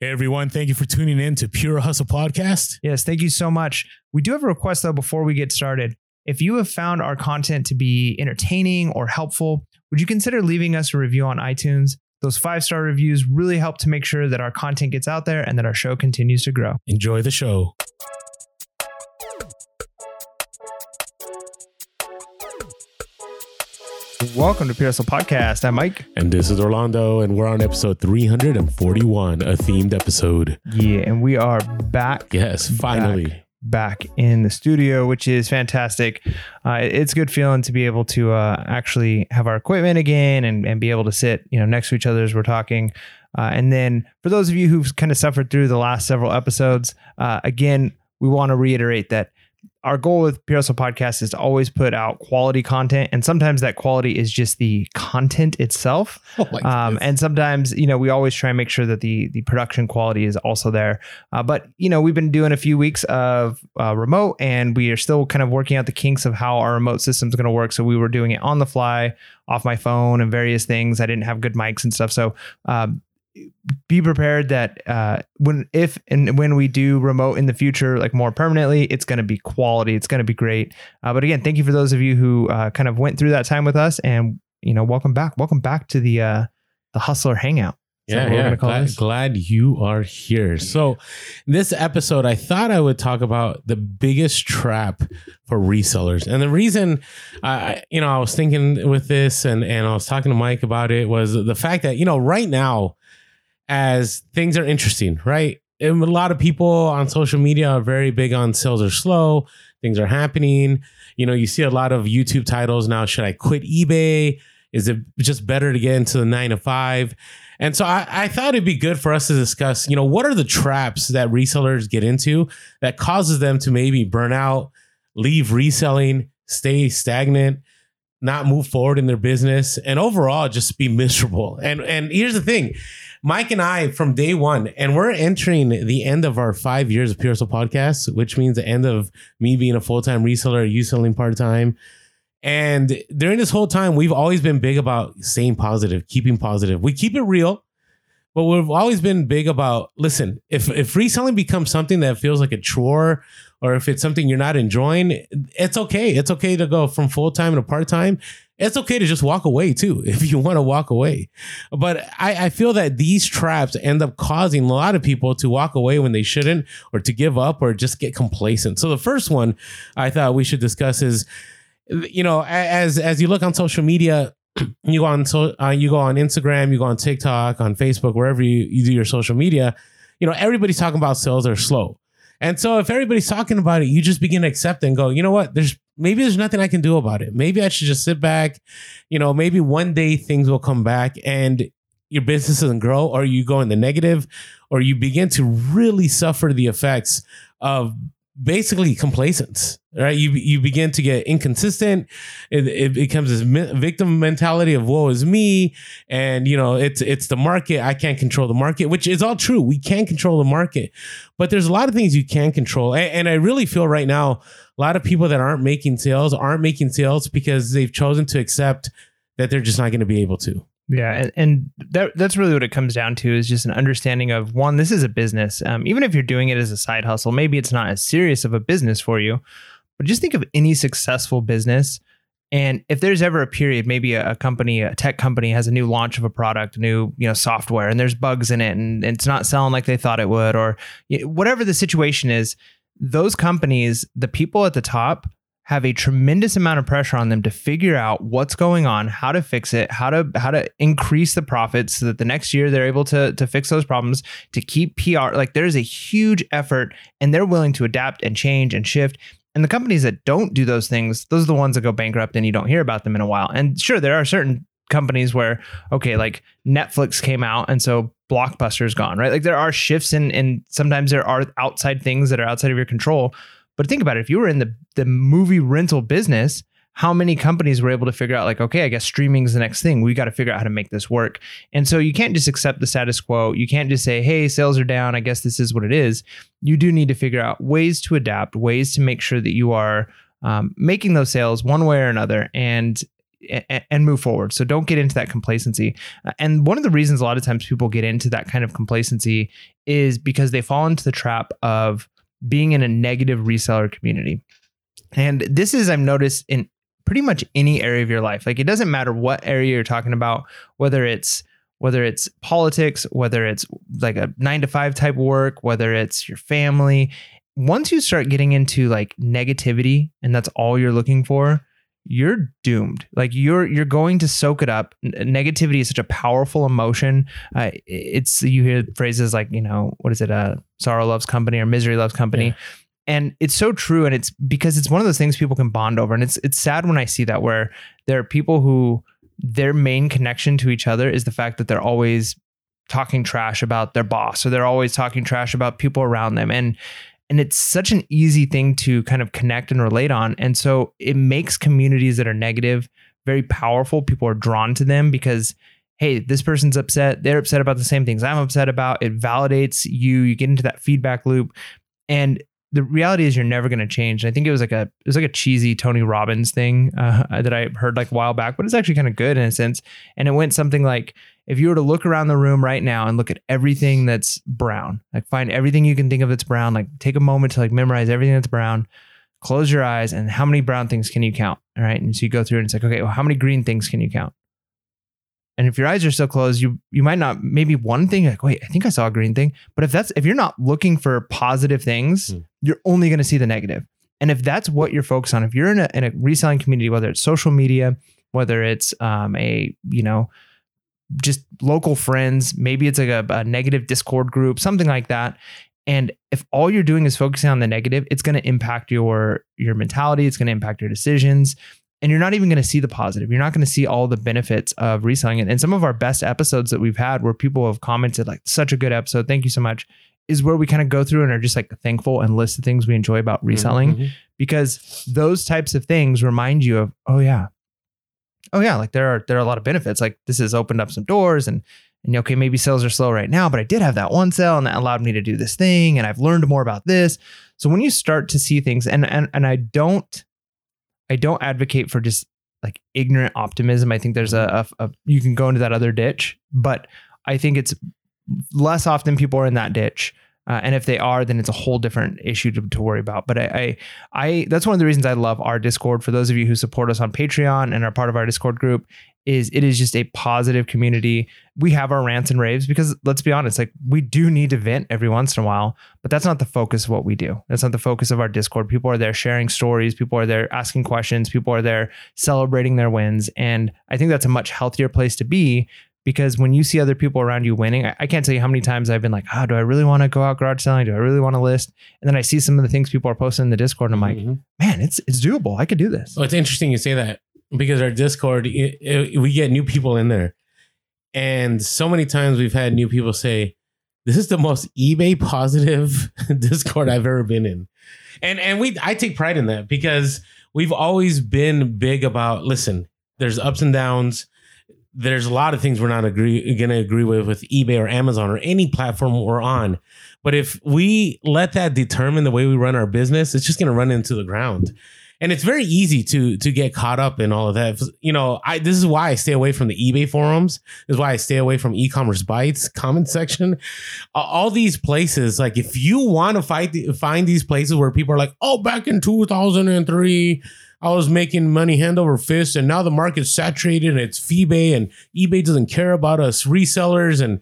Hey everyone, thank you for tuning in to Pure Hustle Podcast. Yes, thank you so much. We do have a request though before we get started. If you have found our content to be entertaining or helpful, would you consider leaving us a review on iTunes? Those five star reviews really help to make sure that our content gets out there and that our show continues to grow. Enjoy the show. Welcome to Hustle Podcast. I'm Mike. And this is Orlando, and we're on episode 341, a themed episode. Yeah, and we are back. Yes, finally. Back, back in the studio, which is fantastic. Uh, it's a good feeling to be able to uh, actually have our equipment again and, and be able to sit, you know, next to each other as we're talking. Uh, and then for those of you who've kind of suffered through the last several episodes, uh, again, we want to reiterate that our goal with Hustle Podcast is to always put out quality content, and sometimes that quality is just the content itself. Oh um, and sometimes, you know, we always try and make sure that the the production quality is also there. Uh, but you know, we've been doing a few weeks of uh, remote, and we are still kind of working out the kinks of how our remote system is going to work. So we were doing it on the fly, off my phone, and various things. I didn't have good mics and stuff, so. Um, be prepared that uh, when if and when we do remote in the future like more permanently it's going to be quality it's going to be great. Uh, but again thank you for those of you who uh, kind of went through that time with us and you know welcome back. Welcome back to the uh the hustler hangout. Is Yeah, yeah. Glad, glad you are here. So, this episode, I thought I would talk about the biggest trap for resellers, and the reason, I, you know, I was thinking with this, and and I was talking to Mike about it was the fact that you know, right now, as things are interesting, right? And a lot of people on social media are very big on sales are slow, things are happening. You know, you see a lot of YouTube titles now. Should I quit eBay? Is it just better to get into the nine to five? And so I, I thought it'd be good for us to discuss, you know, what are the traps that resellers get into that causes them to maybe burn out, leave reselling, stay stagnant, not move forward in their business, and overall just be miserable. And and here's the thing. Mike and I from day one, and we're entering the end of our five years of Pure Hustle podcast, which means the end of me being a full-time reseller, you selling part-time. And during this whole time, we've always been big about staying positive, keeping positive. We keep it real, but we've always been big about listen, if if reselling becomes something that feels like a chore or if it's something you're not enjoying, it's okay. It's okay to go from full-time to part-time. It's okay to just walk away too if you want to walk away. But I, I feel that these traps end up causing a lot of people to walk away when they shouldn't, or to give up, or just get complacent. So the first one I thought we should discuss is you know, as as you look on social media, you go on so uh, you go on Instagram, you go on TikTok, on Facebook, wherever you, you do your social media, you know, everybody's talking about sales are slow. And so if everybody's talking about it, you just begin to accept and go, you know what? There's maybe there's nothing I can do about it. Maybe I should just sit back. You know, maybe one day things will come back and your business doesn't grow, or you go in the negative, or you begin to really suffer the effects of basically complacence right? You you begin to get inconsistent. It, it becomes this victim mentality of woe is me. And you know it's it's the market. I can't control the market which is all true. We can't control the market but there's a lot of things you can control. And, and i really feel right now a lot of people that aren't making sales aren't making sales because they've chosen to accept that they're just not going to be able to Yeah, and, and that that's really what it comes down to is just an understanding of one, this is a business. Um, even if you're doing it as a side hustle, maybe it's not as serious of a business for you, but just think of any successful business. And if there's ever a period, maybe a, a company, a tech company has a new launch of a product, new you know software, and there's bugs in it, and it's not selling like they thought it would, or y- whatever the situation is, those companies, the people at the top have a tremendous amount of pressure on them to figure out what's going on, how to fix it, how to how to increase the profits so that the next year they're able to to fix those problems, to keep PR. Like there's a huge effort and they're willing to adapt and change and shift. And the companies that don't do those things, those are the ones that go bankrupt and you don't hear about them in a while. And sure, there are certain companies where, okay, like Netflix came out and so Blockbuster's gone, right? Like there are shifts and and sometimes there are outside things that are outside of your control. But think about it, if you were in the the movie rental business, how many companies were able to figure out like, okay, I guess streaming is the next thing. We got to figure out how to make this work. And so you can't just accept the status quo. You can't just say, hey, sales are down. I guess this is what it is. You do need to figure out ways to adapt, ways to make sure that you are um, making those sales one way or another. And and, move forward. So don't get into that complacency. Uh, and one of the reasons a lot of times people get into that kind of complacency is because they fall into the trap of being in a negative reseller community. And this is, I've noticed in pretty much any area of your life. Like it doesn't matter what area you're talking about, whether it's whether it's politics, whether it's like a nine to five type work, whether it's your family. Once you start getting into like negativity and that's all you're looking for, you're doomed. Like you're you're going to soak it up. Negativity is such a powerful emotion. Uh, it's you hear phrases like you know what is it? Uh, sorrow loves company or misery loves company. Yeah. And it's so true, and it's because it's one of those things people can bond over, and it's it's sad when I see that where there are people who their main connection to each other is the fact that they're always talking trash about their boss or they're always talking trash about people around them and and it's such an easy thing to kind of connect and relate on. And so it makes communities that are negative very powerful. People are drawn to them because hey this person's upset. They're upset about the same things i'm upset about. It validates you. You get into that feedback loop. And the reality is you're never going to change. And I think it was like a it was like a cheesy Tony Robbins thing uh, that I heard like a while back, but it's actually kind of good in a sense. And it went something like if you were to look around the room right now and look at everything that's brown, like find everything you can think of that's brown, like take a moment to like memorize everything that's brown, close your eyes, and how many brown things can you count? All right, and so you go through and it's like okay, well, how many green things can you count? And if your eyes are still closed, you you might not maybe one thing like wait, I think I saw a green thing. But if that's if you're not looking for positive things, mm. you're only going to see the negative. And if that's what you're focused on, if you're in a in a reselling community, whether it's social media, whether it's um, a you know just local friends, maybe it's like a, a negative Discord group, something like that. And if all you're doing is focusing on the negative, it's going to impact your your mentality. It's going to impact your decisions and you're not even going to see the positive. You're not going to see all the benefits of reselling it. And some of our best episodes that we've had where people have commented like such a good episode, thank you so much, is where we kind of go through and are just like thankful and list the things we enjoy about mm-hmm, reselling mm-hmm. because those types of things remind you of, oh yeah. Oh yeah, like there are there are a lot of benefits. Like this has opened up some doors and and okay, maybe sales are slow right now, but I did have that one sale and that allowed me to do this thing and I've learned more about this. So when you start to see things and and and I don't I don't advocate for just like ignorant optimism. I think there's a, a, a, you can go into that other ditch, but I think it's less often people are in that ditch. Uh, and if they are, then it's a whole different issue to, to worry about. But I, I, I, that's one of the reasons I love our Discord. For those of you who support us on Patreon and are part of our Discord group, is it is just a positive community. We have our rants and raves because let's be honest, like we do need to vent every once in a while, but that's not the focus of what we do. That's not the focus of our Discord. People are there sharing stories, people are there asking questions, people are there celebrating their wins. And I think that's a much healthier place to be because when you see other people around you winning, I, I can't tell you how many times I've been like, oh, do I really want to go out garage selling? Do I really want to list? And then I see some of the things people are posting in the Discord, and I'm like, mm-hmm. man, it's it's doable. I could do this. Well, it's interesting you say that because our Discord, it, it, we get new people in there, and so many times we've had new people say, "This is the most eBay positive Discord I've ever been in," and and we I take pride in that because we've always been big about listen. There's ups and downs. There's a lot of things we're not agree going to agree with with eBay or Amazon or any platform we're on. But if we let that determine the way we run our business, it's just going to run into the ground and it's very easy to to get caught up in all of that. You know, I this is why I stay away from the eBay forums. This is why I stay away from EcommerceBytes comment section. all these places, like if you want to fight find these places where people are like, oh, back in two thousand and three. I was making money hand over fist, and now the market's saturated and it's eBay, and eBay doesn't care about us resellers, and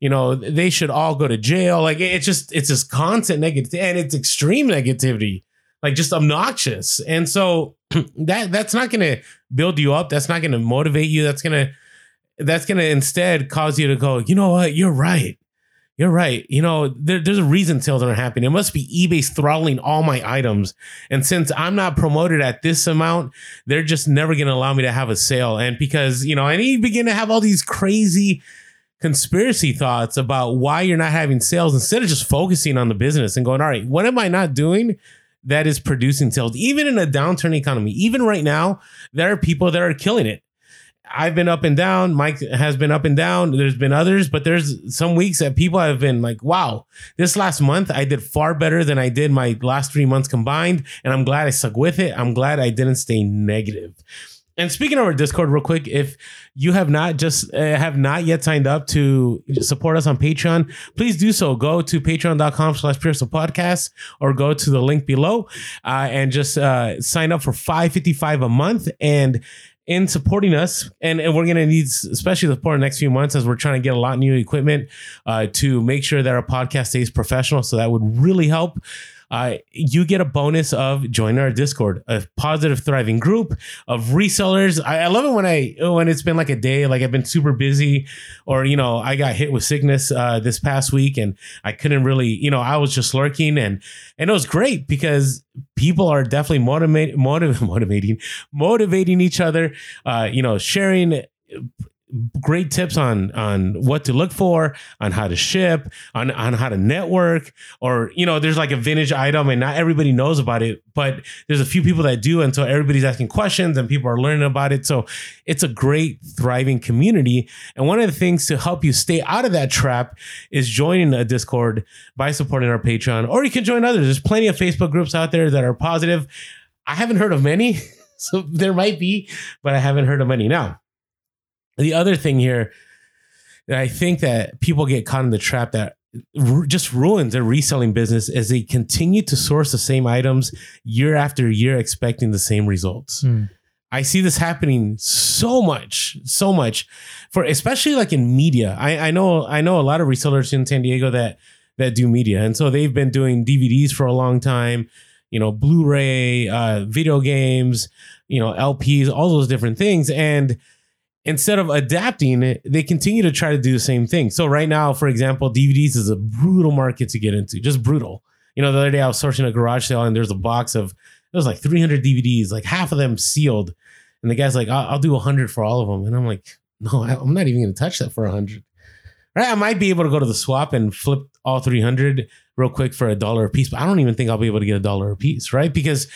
you know they should all go to jail. Like it's just it's just constant negative, and it's extreme negativity like just obnoxious. And so that that's not going to build you up. That's not going to motivate you. That's to that's to instead cause you to go, you know what? You're right. You're right. You know, there, there's a reason sales aren't happening. It must be eBay's throttling all my items. And since I'm not promoted at this amount, they're just never going to allow me to have a sale. And because, you know, and you begin to have all these crazy conspiracy thoughts about why you're not having sales instead of just focusing on the business and going, all right, what am I not doing that is producing sales, even in a downturn economy. Even right now, there are people that are killing it. I've been up and down. Mike has been up and down. There's been others, but there's some weeks that people have been like, wow, this last month I did far better than I did my last three months combined. And I'm glad I stuck with it. I'm glad I didn't stay negative. And speaking of our Discord, real quick, if you have not just uh, have not yet signed up to support us on Patreon, please do so. Go to patreon.com slash Pure Hustle Podcast or go to the link below uh, and just uh, sign up for five fifty five a month. And in supporting us, and, and we're going to need especially the support in the next few months as we're trying to get a lot new equipment uh, to make sure that our podcast stays professional. So that would really help uh, you get a bonus of joining our Discord, a positive, thriving group of resellers. I, I, love it when I when it's been like a day, like I've been super busy, or you know, I got hit with sickness uh, this past week, and I couldn't really, you know, I was just lurking, and and it was great because people are definitely motivate, motiv- motivating, motivating each other. Uh, you know, sharing great tips on on what to look for, on how to ship, on on how to network, or you know, there's like a vintage item and not everybody knows about it, but there's a few people that do, and so everybody's asking questions and people are learning about it. So it's a great thriving community. And one of the things to help you stay out of that trap is joining a Discord by supporting our Patreon, or you can join others. There's plenty of Facebook groups out there that are positive. I haven't heard of many. So there might be, but I haven't heard of many. Now, the other thing here that I think that people get caught in the trap that just ruins their reselling business is they continue to source the same items year after year, expecting the same results. Mm. I see this happening so much, so much for especially like in media. I, I know I know a lot of resellers in San Diego that that do media, and so they've been doing DVDs for a long time. You know, Blu-ray, uh, video games, you know, LPs, all those different things, and instead of adapting, they continue to try to do the same thing. So right now, for example, DVDs is a brutal market to get into, just brutal. You know, the other day I was searching a garage sale and there's a box of it was like 300 DVDs, like half of them sealed, and the guy's like, "I'll, I'll do 100 for all of them," and I'm like, "No, I, I'm not even going to touch that for 100." Right? I might be able to go to the swap and flip all 300 real quick for a dollar a piece, but I don't even think I'll be able to get a dollar a piece, right? Because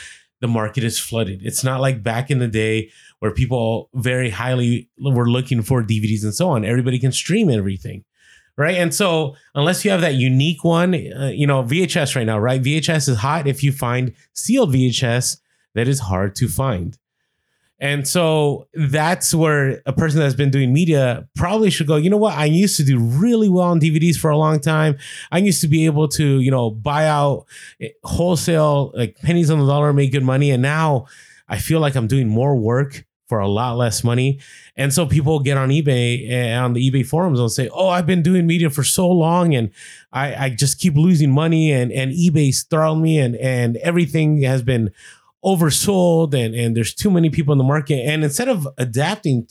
the market is flooded. It's not like back in the day where people very highly were looking for DVDs and so on. Everybody can stream everything, right? And so unless you have that unique one, uh, you know, VHS right now, right? VHS is hot if you find sealed VHS that is hard to find. And so that's where a person that's been doing media probably should go, you know what? I used to do really well on DVDs for a long time. I used to be able to, you know, buy out eh, wholesale, like pennies on the dollar, make good money. And now I feel like I'm doing more work for a lot less money. And so people get on eBay and on the eBay forums and say, "Oh, I've been doing media for so long, and I, I just keep losing money, and and eBay's throwing me, and and everything has been oversold, and and there's too many people in the market." And instead of adapting,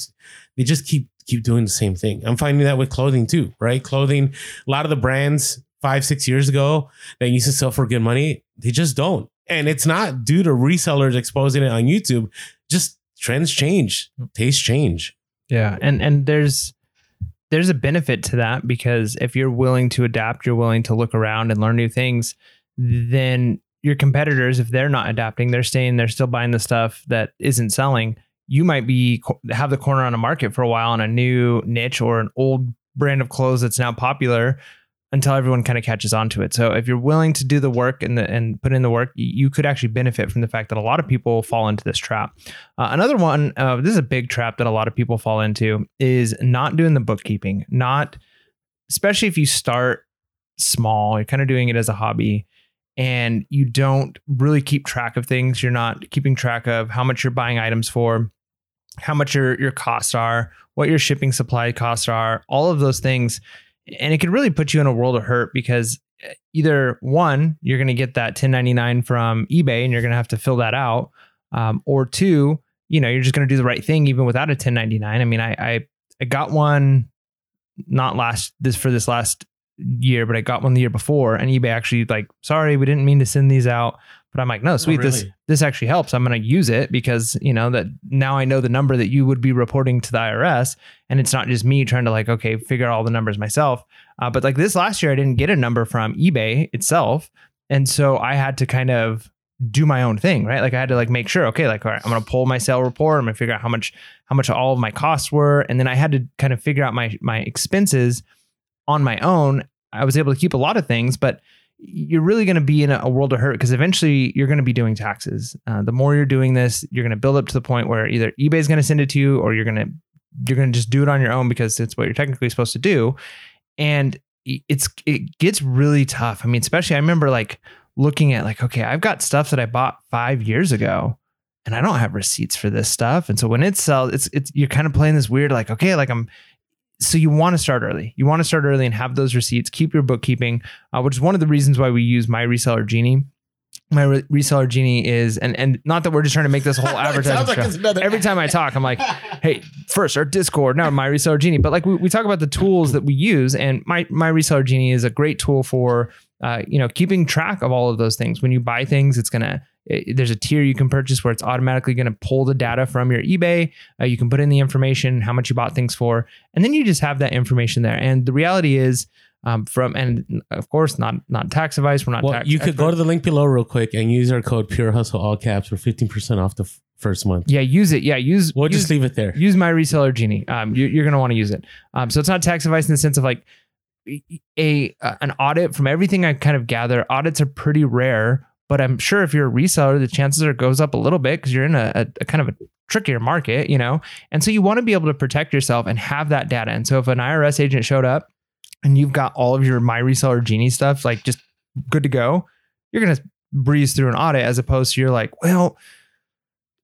they just keep keep doing the same thing. I'm finding that with clothing too, right? Clothing, a lot of the brands five six years ago that used to sell for good money, they just don't. And it's not due to resellers exposing it on YouTube. Just trends change, tastes change. Yeah, and and there's there's a benefit to that because if you're willing to adapt, you're willing to look around and learn new things, then your competitors, if they're not adapting, they're staying, they're still buying the stuff that isn't selling. You might be have the corner on a market for a while on a new niche or an old brand of clothes that's now popular until everyone kind of catches on to it. So if you're willing to do the work and the, and put in the work, you could actually benefit from the fact that a lot of people fall into this trap. Uh, another one, uh, this is a big trap that a lot of people fall into, is not doing the bookkeeping. Not, especially if you start small, you're kind of doing it as a hobby, and you don't really keep track of things. You're not keeping track of how much you're buying items for, how much your your costs are, what your shipping supply costs are, all of those things and it could really put you in a world of hurt because eh, either one, you're going to get that 1099 from eBay and you're going to have to fill that out, um, or two, you know, you're just going to do the right thing even without a 1099. I mean, I, I I got one not last this for this last year, but I got one the year before, and eBay actually like, sorry, we didn't mean to send these out. But I'm like, no, sweet, oh, really? this this actually helps. I'm going to use it because you know that now I know the number that you would be reporting to the IRS, and it's not just me trying to like, okay, figure out all the numbers myself. Uh, but like this last year, I didn't get a number from eBay itself, and so I had to kind of do my own thing, right? Like I had to like make sure, okay, like all right, I'm gonna pull my sale report. I'm gonna figure out how much how much all of my costs were, and then I had to kind of figure out my my expenses on my own. I was able to keep a lot of things, but you're really going to be in a, world of hurt because eventually you're going to be doing taxes. Uh, the more you're doing this, you're going to build up to the point where either eBay is going to send it to you or you're going to you're going to just do it on your own because it's what you're technically supposed to do. And it's it gets really tough. I mean, especially I remember like looking at like okay, I've got stuff that I bought 5 years ago and I don't have receipts for this stuff. And so when it sells, it's it's you're kind of playing this weird like okay, like I'm so you want to start early. You want to start early and have those receipts. Keep your bookkeeping, uh, which is one of the reasons why we use my reseller genie. My re- reseller genie is, and and not that we're just trying to make this whole advertising like. Another- Every time I talk, I'm like, hey, first our Discord, now my reseller genie. But like we, we talk about the tools that we use, and my my reseller genie is a great tool for, uh, you know, keeping track of all of those things. When you buy things, it's gonna it, there's a tier you can purchase where it's automatically going to pull the data from your eBay. Uh, you can put in the information, how much you bought things for, and then you just have that information there. And the reality is, um, from and of course not not tax advice. We're not. Well, you could go to the link below real quick and use our code Pure Hustle all caps for fifteen percent off the f- first month. Yeah, use it. Yeah, use. We'll use, just leave it there. Use my reseller genie. Um, you, are going to want to use it. Um, so it's not tax advice in the sense of like a an audit. From everything I kind of gather, audits are pretty rare but I'm sure if you're a reseller, the chances are it goes up a little bit because you're in a, a, a, kind of a trickier market, you know? And so you want to be able to protect yourself and have that data. And so if an IRS agent showed up and you've got all of your My Reseller Genie stuff, like just good to go, you're going to breeze through an audit as opposed to you're like, well,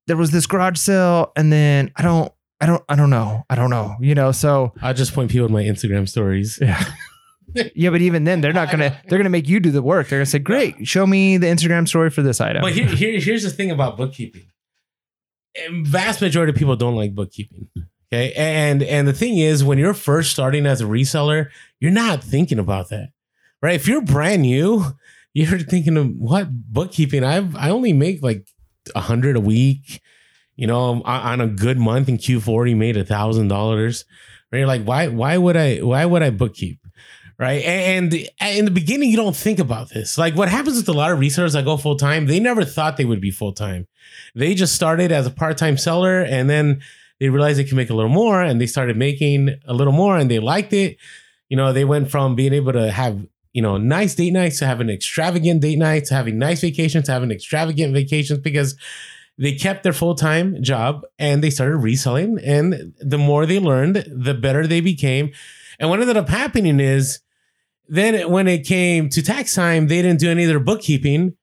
there was this garage sale and then I don't, I don't, I don't know. I don't know, you know? So I'll just point people in my Instagram stories. Yeah. yeah, but even then, they're not gonna they're gonna make you do the work. They're gonna say, "Great, show me the Instagram story for this item." But here, here here's the thing about bookkeeping. And vast majority of people don't like bookkeeping. Okay, and and the thing is, when you're first starting as a reseller, you're not thinking about that, right? If you're brand new, you're thinking of what bookkeeping. I've I only make like a hundred a week. You know, on a good month in Q4, you made a thousand dollars. Right? You're like, why? Why would I? Why would I bookkeep? Right? And in the beginning, you don't think about this. Like what happens with a lot of resellers that go full time, they never thought they would be full time. They just started as a part time seller, and then they realized they can make a little more, and they started making a little more, and they liked it. You know, they went from being able to have you know nice date nights to having extravagant date nights, to having nice vacations, to having extravagant vacations because they kept their full-time job and they started reselling and the more they learned the better they became and what ended up happening is then when it came to tax time, they didn't do any of their bookkeeping,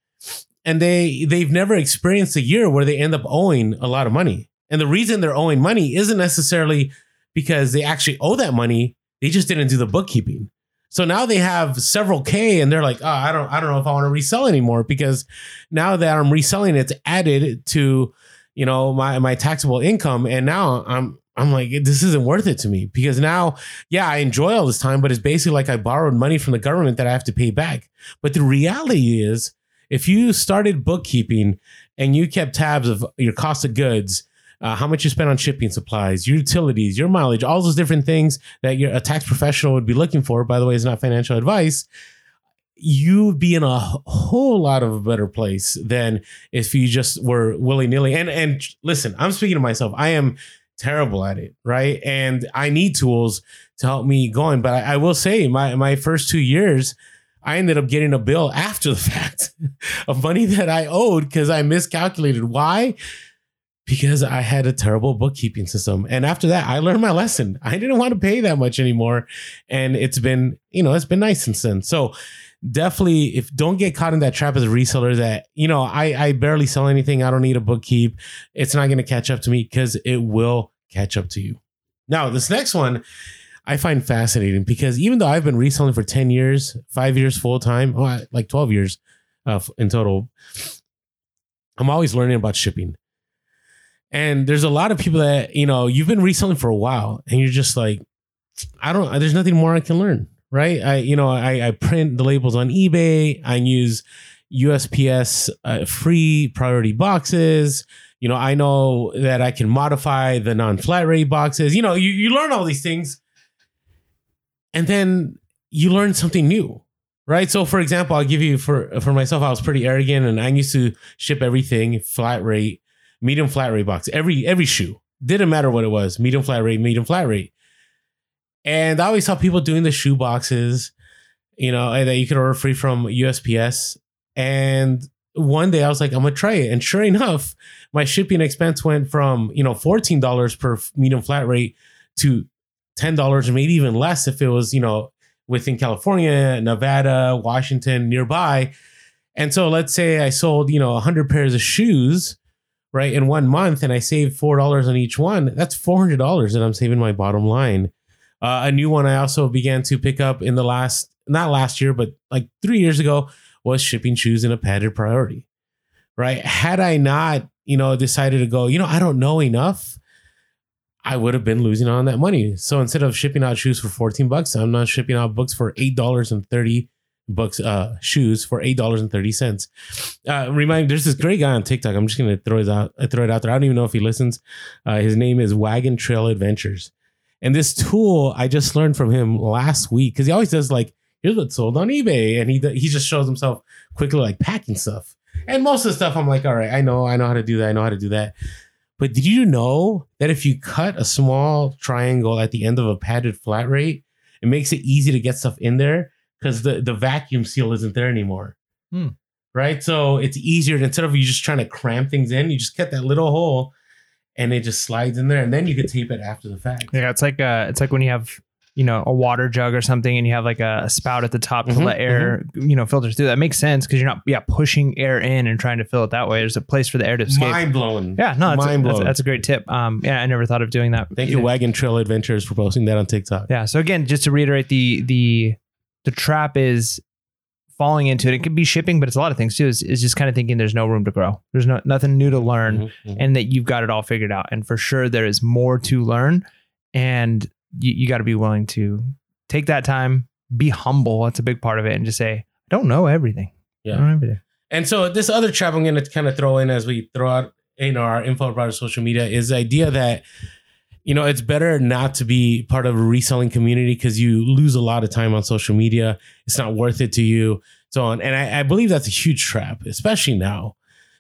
and they they've never experienced a year where they end up owing a lot of money. And the reason they're owing money isn't necessarily because they actually owe that money; they just didn't do the bookkeeping. So now they have several K, and they're like, "Oh, I don't, I don't know if I want to resell anymore because now that I'm reselling, it's added to, you know, my my taxable income, and now I'm I'm like, this isn't worth it to me because now, yeah, I enjoy all this time, but it's basically like I borrowed money from the government that I have to pay back. But the reality is, if you started bookkeeping and you kept tabs of your cost of goods, uh, how much you spent on shipping supplies, your utilities, your mileage, all those different things that your, a tax professional would be looking for, by the way, is not financial advice. You'd be in a whole lot of a better place than if you just were willy nilly. And and listen, I'm speaking to myself. I am terrible at it, right? And I need tools to help me going. But I, I, will say, my my first two years, I ended up getting a bill after the fact of money that I owed because I miscalculated. Why? Because I had a terrible bookkeeping system. And after that, I learned my lesson. I didn't want to pay that much anymore. And it's been, you know, it's been nice since then. So definitely if don't get caught in that trap as a reseller that you know I I barely sell anything. I don't need a bookkeep. It's not going to catch up to me because it will catch up to you. Now this next one I find fascinating because even though I've been reselling for 10 years 5 years full time oh, like 12 years uh, in total I'm always learning about shipping. And there's a lot of people that you know you've been reselling for a while and you're just like I don't there's nothing more I can learn right? I you know I, I print the labels on eBay. I use USPS uh, free priority boxes. You know, I know that I can modify the non-flat rate boxes. You know, you, you learn all these things. And then you learn something new. Right. So for example, I'll give you for for myself, I was pretty arrogant and I used to ship everything flat rate, medium flat rate box, every every shoe. Didn't matter what it was, medium flat rate, medium flat rate. And I always saw people doing the shoe boxes. you know, that you could order free from USPS. And one day I was like, I'm gonna try it. And sure enough, my shipping expense went from, you know, $14 per medium flat rate to $10 or maybe even less if it was, you know, within California, Nevada, Washington, nearby. And so let's say I sold, you know, 100 pairs of shoes, right, in one month and I saved $4 on each one. That's $400 that I'm saving my bottom line. Uh, a new one I also began to pick up in the last, not last year, but like three years ago was shipping shoes in a padded priority, right? Had I not, you know, decided to go, you know, I don't know enough, I would have been losing on that money. So instead of shipping out shoes for 14 bucks, I'm not shipping out books for eight dollars and thirty books, uh, shoes for $8.30. Uh, remind, there's this great guy on TikTok. I'm just to throw it out, throw it out there. I don't even know if he listens. Uh, his name is Wagon Trail Adventures. And this tool I just learned from him last week because he always does like, here's what's sold on eBay. And he, he just shows himself quickly like packing stuff. And most of the stuff I'm like, all right, I know, I know how to do that. I know how to do that. But did you know that if you cut a small triangle at the end of a padded flat rate, it makes it easy to get stuff in there because the, the vacuum seal isn't there anymore. Hmm. Right. So it's easier instead of you just trying to cram things in, you just cut that little hole and it just slides in there and then you can tape it after the fact. Yeah, it's like uh, it's like when you have you know a water jug or something and you have like a, a spout at the top to Mhm, let air you know filter through. That makes sense because you're not yeah pushing air in and trying to fill it that way. There's a place for the air to escape. Mind blowing. yeah, no, that's a, mind that's, blown. that's a great tip. Um, yeah, I never thought of doing that. Thank you. Wagon Trail Adventures, for posting that on TikTok. Yeah. So again, just to reiterate, the the the trap is falling into it. It could be shipping, but it's a lot of things too. Is, is just kind of thinking there's no room to grow. There's no nothing new to learn, Mhm, mhm. and that you've got it all figured out. And for sure, there is more to learn, and you, you got to be willing to take that time, be humble. That's a big part of it, and just say, I don't know everything. I Yeah. don't know everything. And so this other trap I'm going to kind of throw in as we throw out you know our info about our social media is the idea that you know it's better not to be part of a reselling community because you lose a lot of time on social media. It's not worth it to you. So on, and I, I believe that's a huge trap, especially now.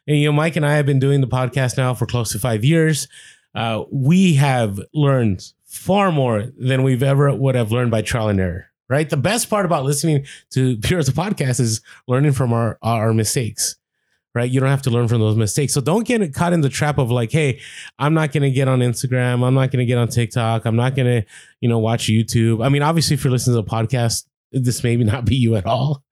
And you know, Mike and I have been doing the podcast now for close to five years. Uh, we have learned far more than we've ever would have learned by trial and error. Right. The best part about listening to Pure Hustle podcast is learning from our our mistakes right? You don't have to learn from those mistakes. So don't get caught in the trap of like hey i'm not going to get on instagram. I'm not going to get on tiktok. I'm not going to you know watch youtube. I mean obviously if you're listening to a podcast this may not be you at all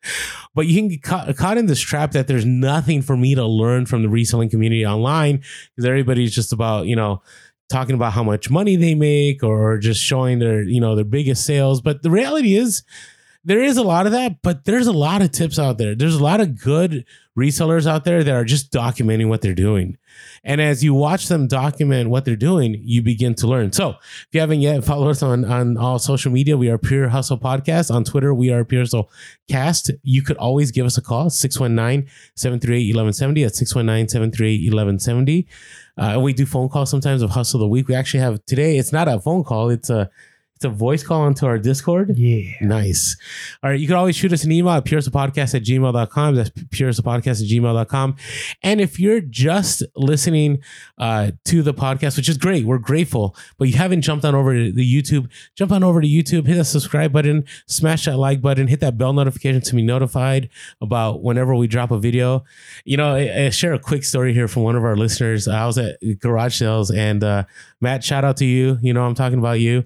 but you can get caught, caught in this trap that there's nothing for me to learn from the reselling community online because everybody's just about you know talking about how much money they make or just showing their you know their biggest sales. But the reality is there is a lot of that, but there's a lot of tips out there. There's a lot of good resellers out there that are just documenting what they're doing. And as you watch them document what they're doing, you begin to learn. So if you haven't yet, follow us on, on all social media. We are Pure Hustle Podcast. On Twitter, we are Pure Hustle Cast. You could always give us a call, 619 738 1170 at 619 738 1170. Uh, we do phone calls sometimes of Hustle the Week. We actually have today, it's not a phone call, it's a a voice call onto our Discord. Yeah. Nice. All right. You can always shoot us an email at purehustlepodcast at gmail.com. That's purehustlepodcast at gmail.com. And if you're just listening uh, to the podcast, which is great, we're grateful, but you haven't jumped on over to the YouTube, jump on over to YouTube, hit that subscribe button, smash that like button, hit that bell notification to be notified about whenever we drop a video. You know, I, I share a quick story here from one of our listeners. I was at garage sales and uh, Matt, shout out to you. You know, I'm talking about you.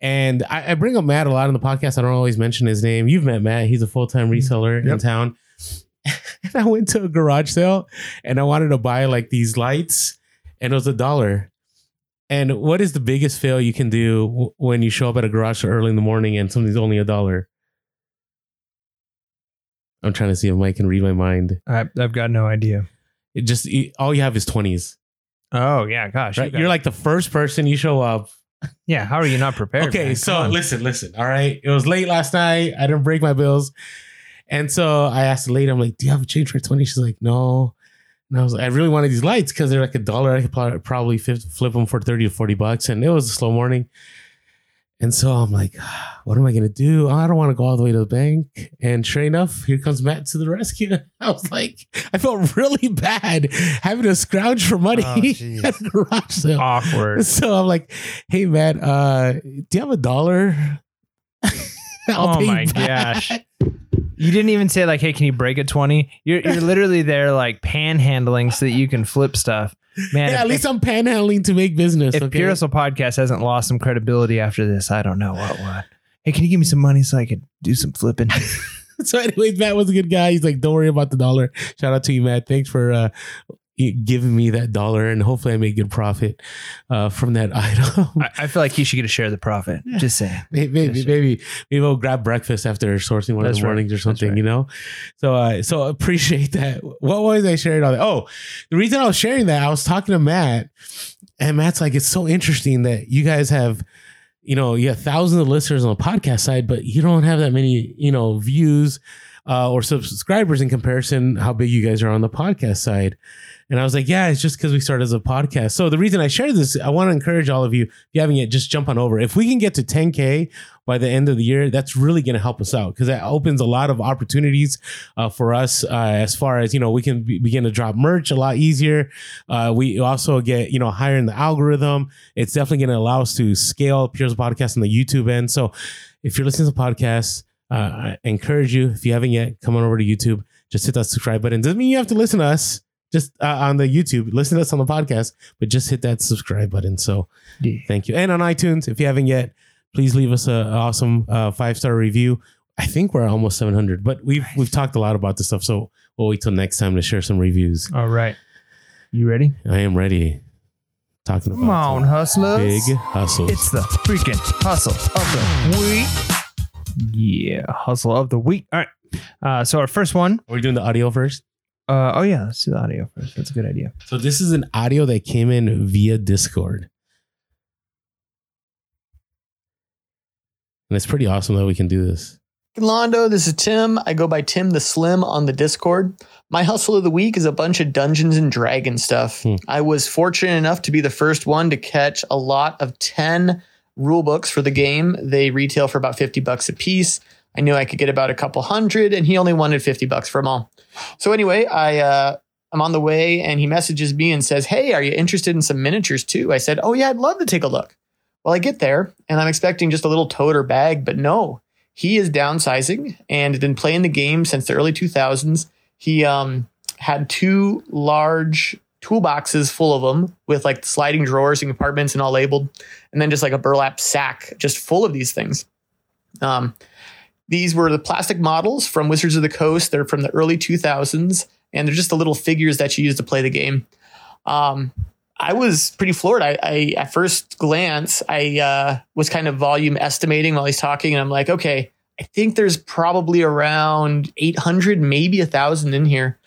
And I, I bring up Matt a lot on the podcast. I don't always mention his name. You've met Matt. He's a full time mm-hmm. reseller in town. and I went to a garage sale and I wanted to buy like these lights, and it was a dollar. And what is the biggest fail you can do when you show up at a garage sale early in the morning and something's only a dollar? I'm trying to see if Mike can read my mind. I, I've got no idea. It just all you have is twenties, Oh yeah, gosh. you right? got- You're like the first person you show up yeah. How are you not prepared? Okay, man? so listen, listen. All right, it was late last night. I didn't break my bills, and so I asked the lady. I'm like, "Do you have a change for 20? She's like, "No." And I was like, "I really wanted these lights because they're like a dollar. I could probably- flip them for 30 to 40 bucks." And it was a slow morning, and so I'm like, "What am I gonna do? I don't want to go all the way to the bank." And sure enough, here comes Matt to the rescue. I was like, I felt really bad having to scrounge for money Oh, at a garage sale. awkward. So I'm like, hey Matt, uh, do you have a dollar? Oh pay you my back." gosh. You didn't even say like, "Hey, can you break a 20? You're you're literally there like panhandling so that you can flip stuff. Man, Yeah, at least I'm panhandling to make business. if okay? Hustle Podcast hasn't lost some credibility after this, I don't know what would. Hey, can you give me some money so I could do some flipping? so, anyways, Matt was a good guy. He's like, "Don't worry about the dollar." Shout out to you, Matt. Thanks for uh, giving me that dollar, and hopefully, I make good profit uh, from that item. I, I feel like he should get a share of the profit. Just saying. maybe, maybe, maybe, maybe we'll grab breakfast after sourcing one That's of the right. mornings or something, right. you know. So, uh, so appreciate that. What was I sharing all that? Oh, the reason I was sharing that, I was talking to Matt, and Matt's like, "It's so interesting that you guys have." You know, you have thousands of listeners on the podcast side, but you don't have that many, you know, views uh, or subscribers in comparison how big you guys are on the podcast side. And I was like, yeah, it's just because we started as a podcast. So the reason I share this, I want to encourage all of you, if you haven't yet, just jump on over. If we can get to 10K by the end of the year, that's really going to help us out because that opens a lot of opportunities uh, for us uh, as far as, you know, we can be, begin to drop merch a lot easier. Uh, we also get, you know, higher in the algorithm. It's definitely going to allow us to scale Pure Hustle podcast on the YouTube end. So if you're listening to the podcast, uh, I encourage you, if you haven't yet, come on over to YouTube. Just hit that subscribe button. Doesn't mean you have to listen to us just uh, on the YouTube. Listen to us on the podcast, but just hit that subscribe button. So Yeah. thank you. And on iTunes, if you haven't yet, please leave us an awesome uh, five star review. I think we're almost 700, but we've we've talked a lot about this stuff. So we'll wait till next time to share some reviews. All right. You ready? I am ready. Talking about Come on, hustlers. big hustles. It's the freaking hustle of the week. Yeah, hustle of the week. All right. Uh, so our first one. Are we doing the audio first? Uh, oh yeah, let's do the audio first. That's a good idea. So this is an audio that came in via Discord. And it's pretty awesome that we can do this. Londo, this is Tim. I go by Tim the Slim on the Discord. My hustle of the week is a bunch of Dungeons and Dragon stuff. Hmm. I was fortunate enough to be the first one to catch a lot of 10 rule books for the game. They retail for about 50 bucks a piece. I knew I could get about a couple hundred, and he only wanted 50 bucks for them all. So anyway, I uh, I'm on the way, and he messages me and says, "Hey, are you interested in some miniatures too?" I said, "Oh yeah, I'd love to take a look." Well, I get there, and I'm expecting just a little tote or bag, but no, he is downsizing and had been playing the game since the early 2000s. He um, had two large toolboxes full of them with like sliding drawers and compartments and all labeled, and then just like a burlap sack just full of these things. Um, these were the plastic models from Wizards of the Coast. They're from the early 2000s, and they're just the little figures that you use to play the game. Um, I was pretty floored. I, I at first glance, I uh, was kind of volume estimating while he's talking, and I'm like, okay, I think there's probably around 800, maybe a thousand in here.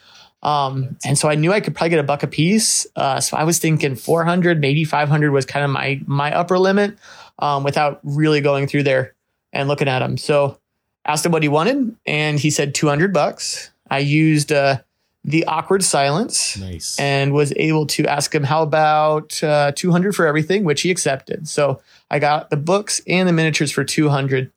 Um, and so I knew I could probably get a buck a piece. Uh, so I was thinking 400, maybe 500 was kind of my my upper limit, um, without really going through there and looking at them. So asked him what he wanted, and he said 200 bucks. I used uh, the awkward silence Nice. and was able to ask him how about uh, 200 for everything? Which he accepted. So i got the books and the miniatures for 200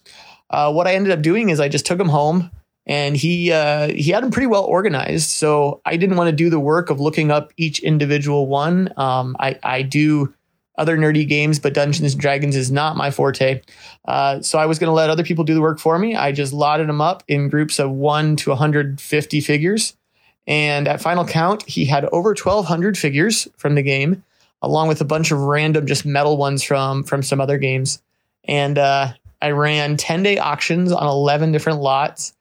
uh, what i ended up doing is i just took him home and he uh, he had them pretty well organized. So i didn't want to do the work of looking up each individual one. Um, I, I do other nerdy games but dungeons and dragons is not my forte uh, so i was going to let other people do the work for me i just lotted them up in groups of 1 to 150 figures and at final count, he had over 1,200 figures from the game, along with a bunch of random just metal ones from from some other games. And uh, I ran 10 day auctions on 11 different lots.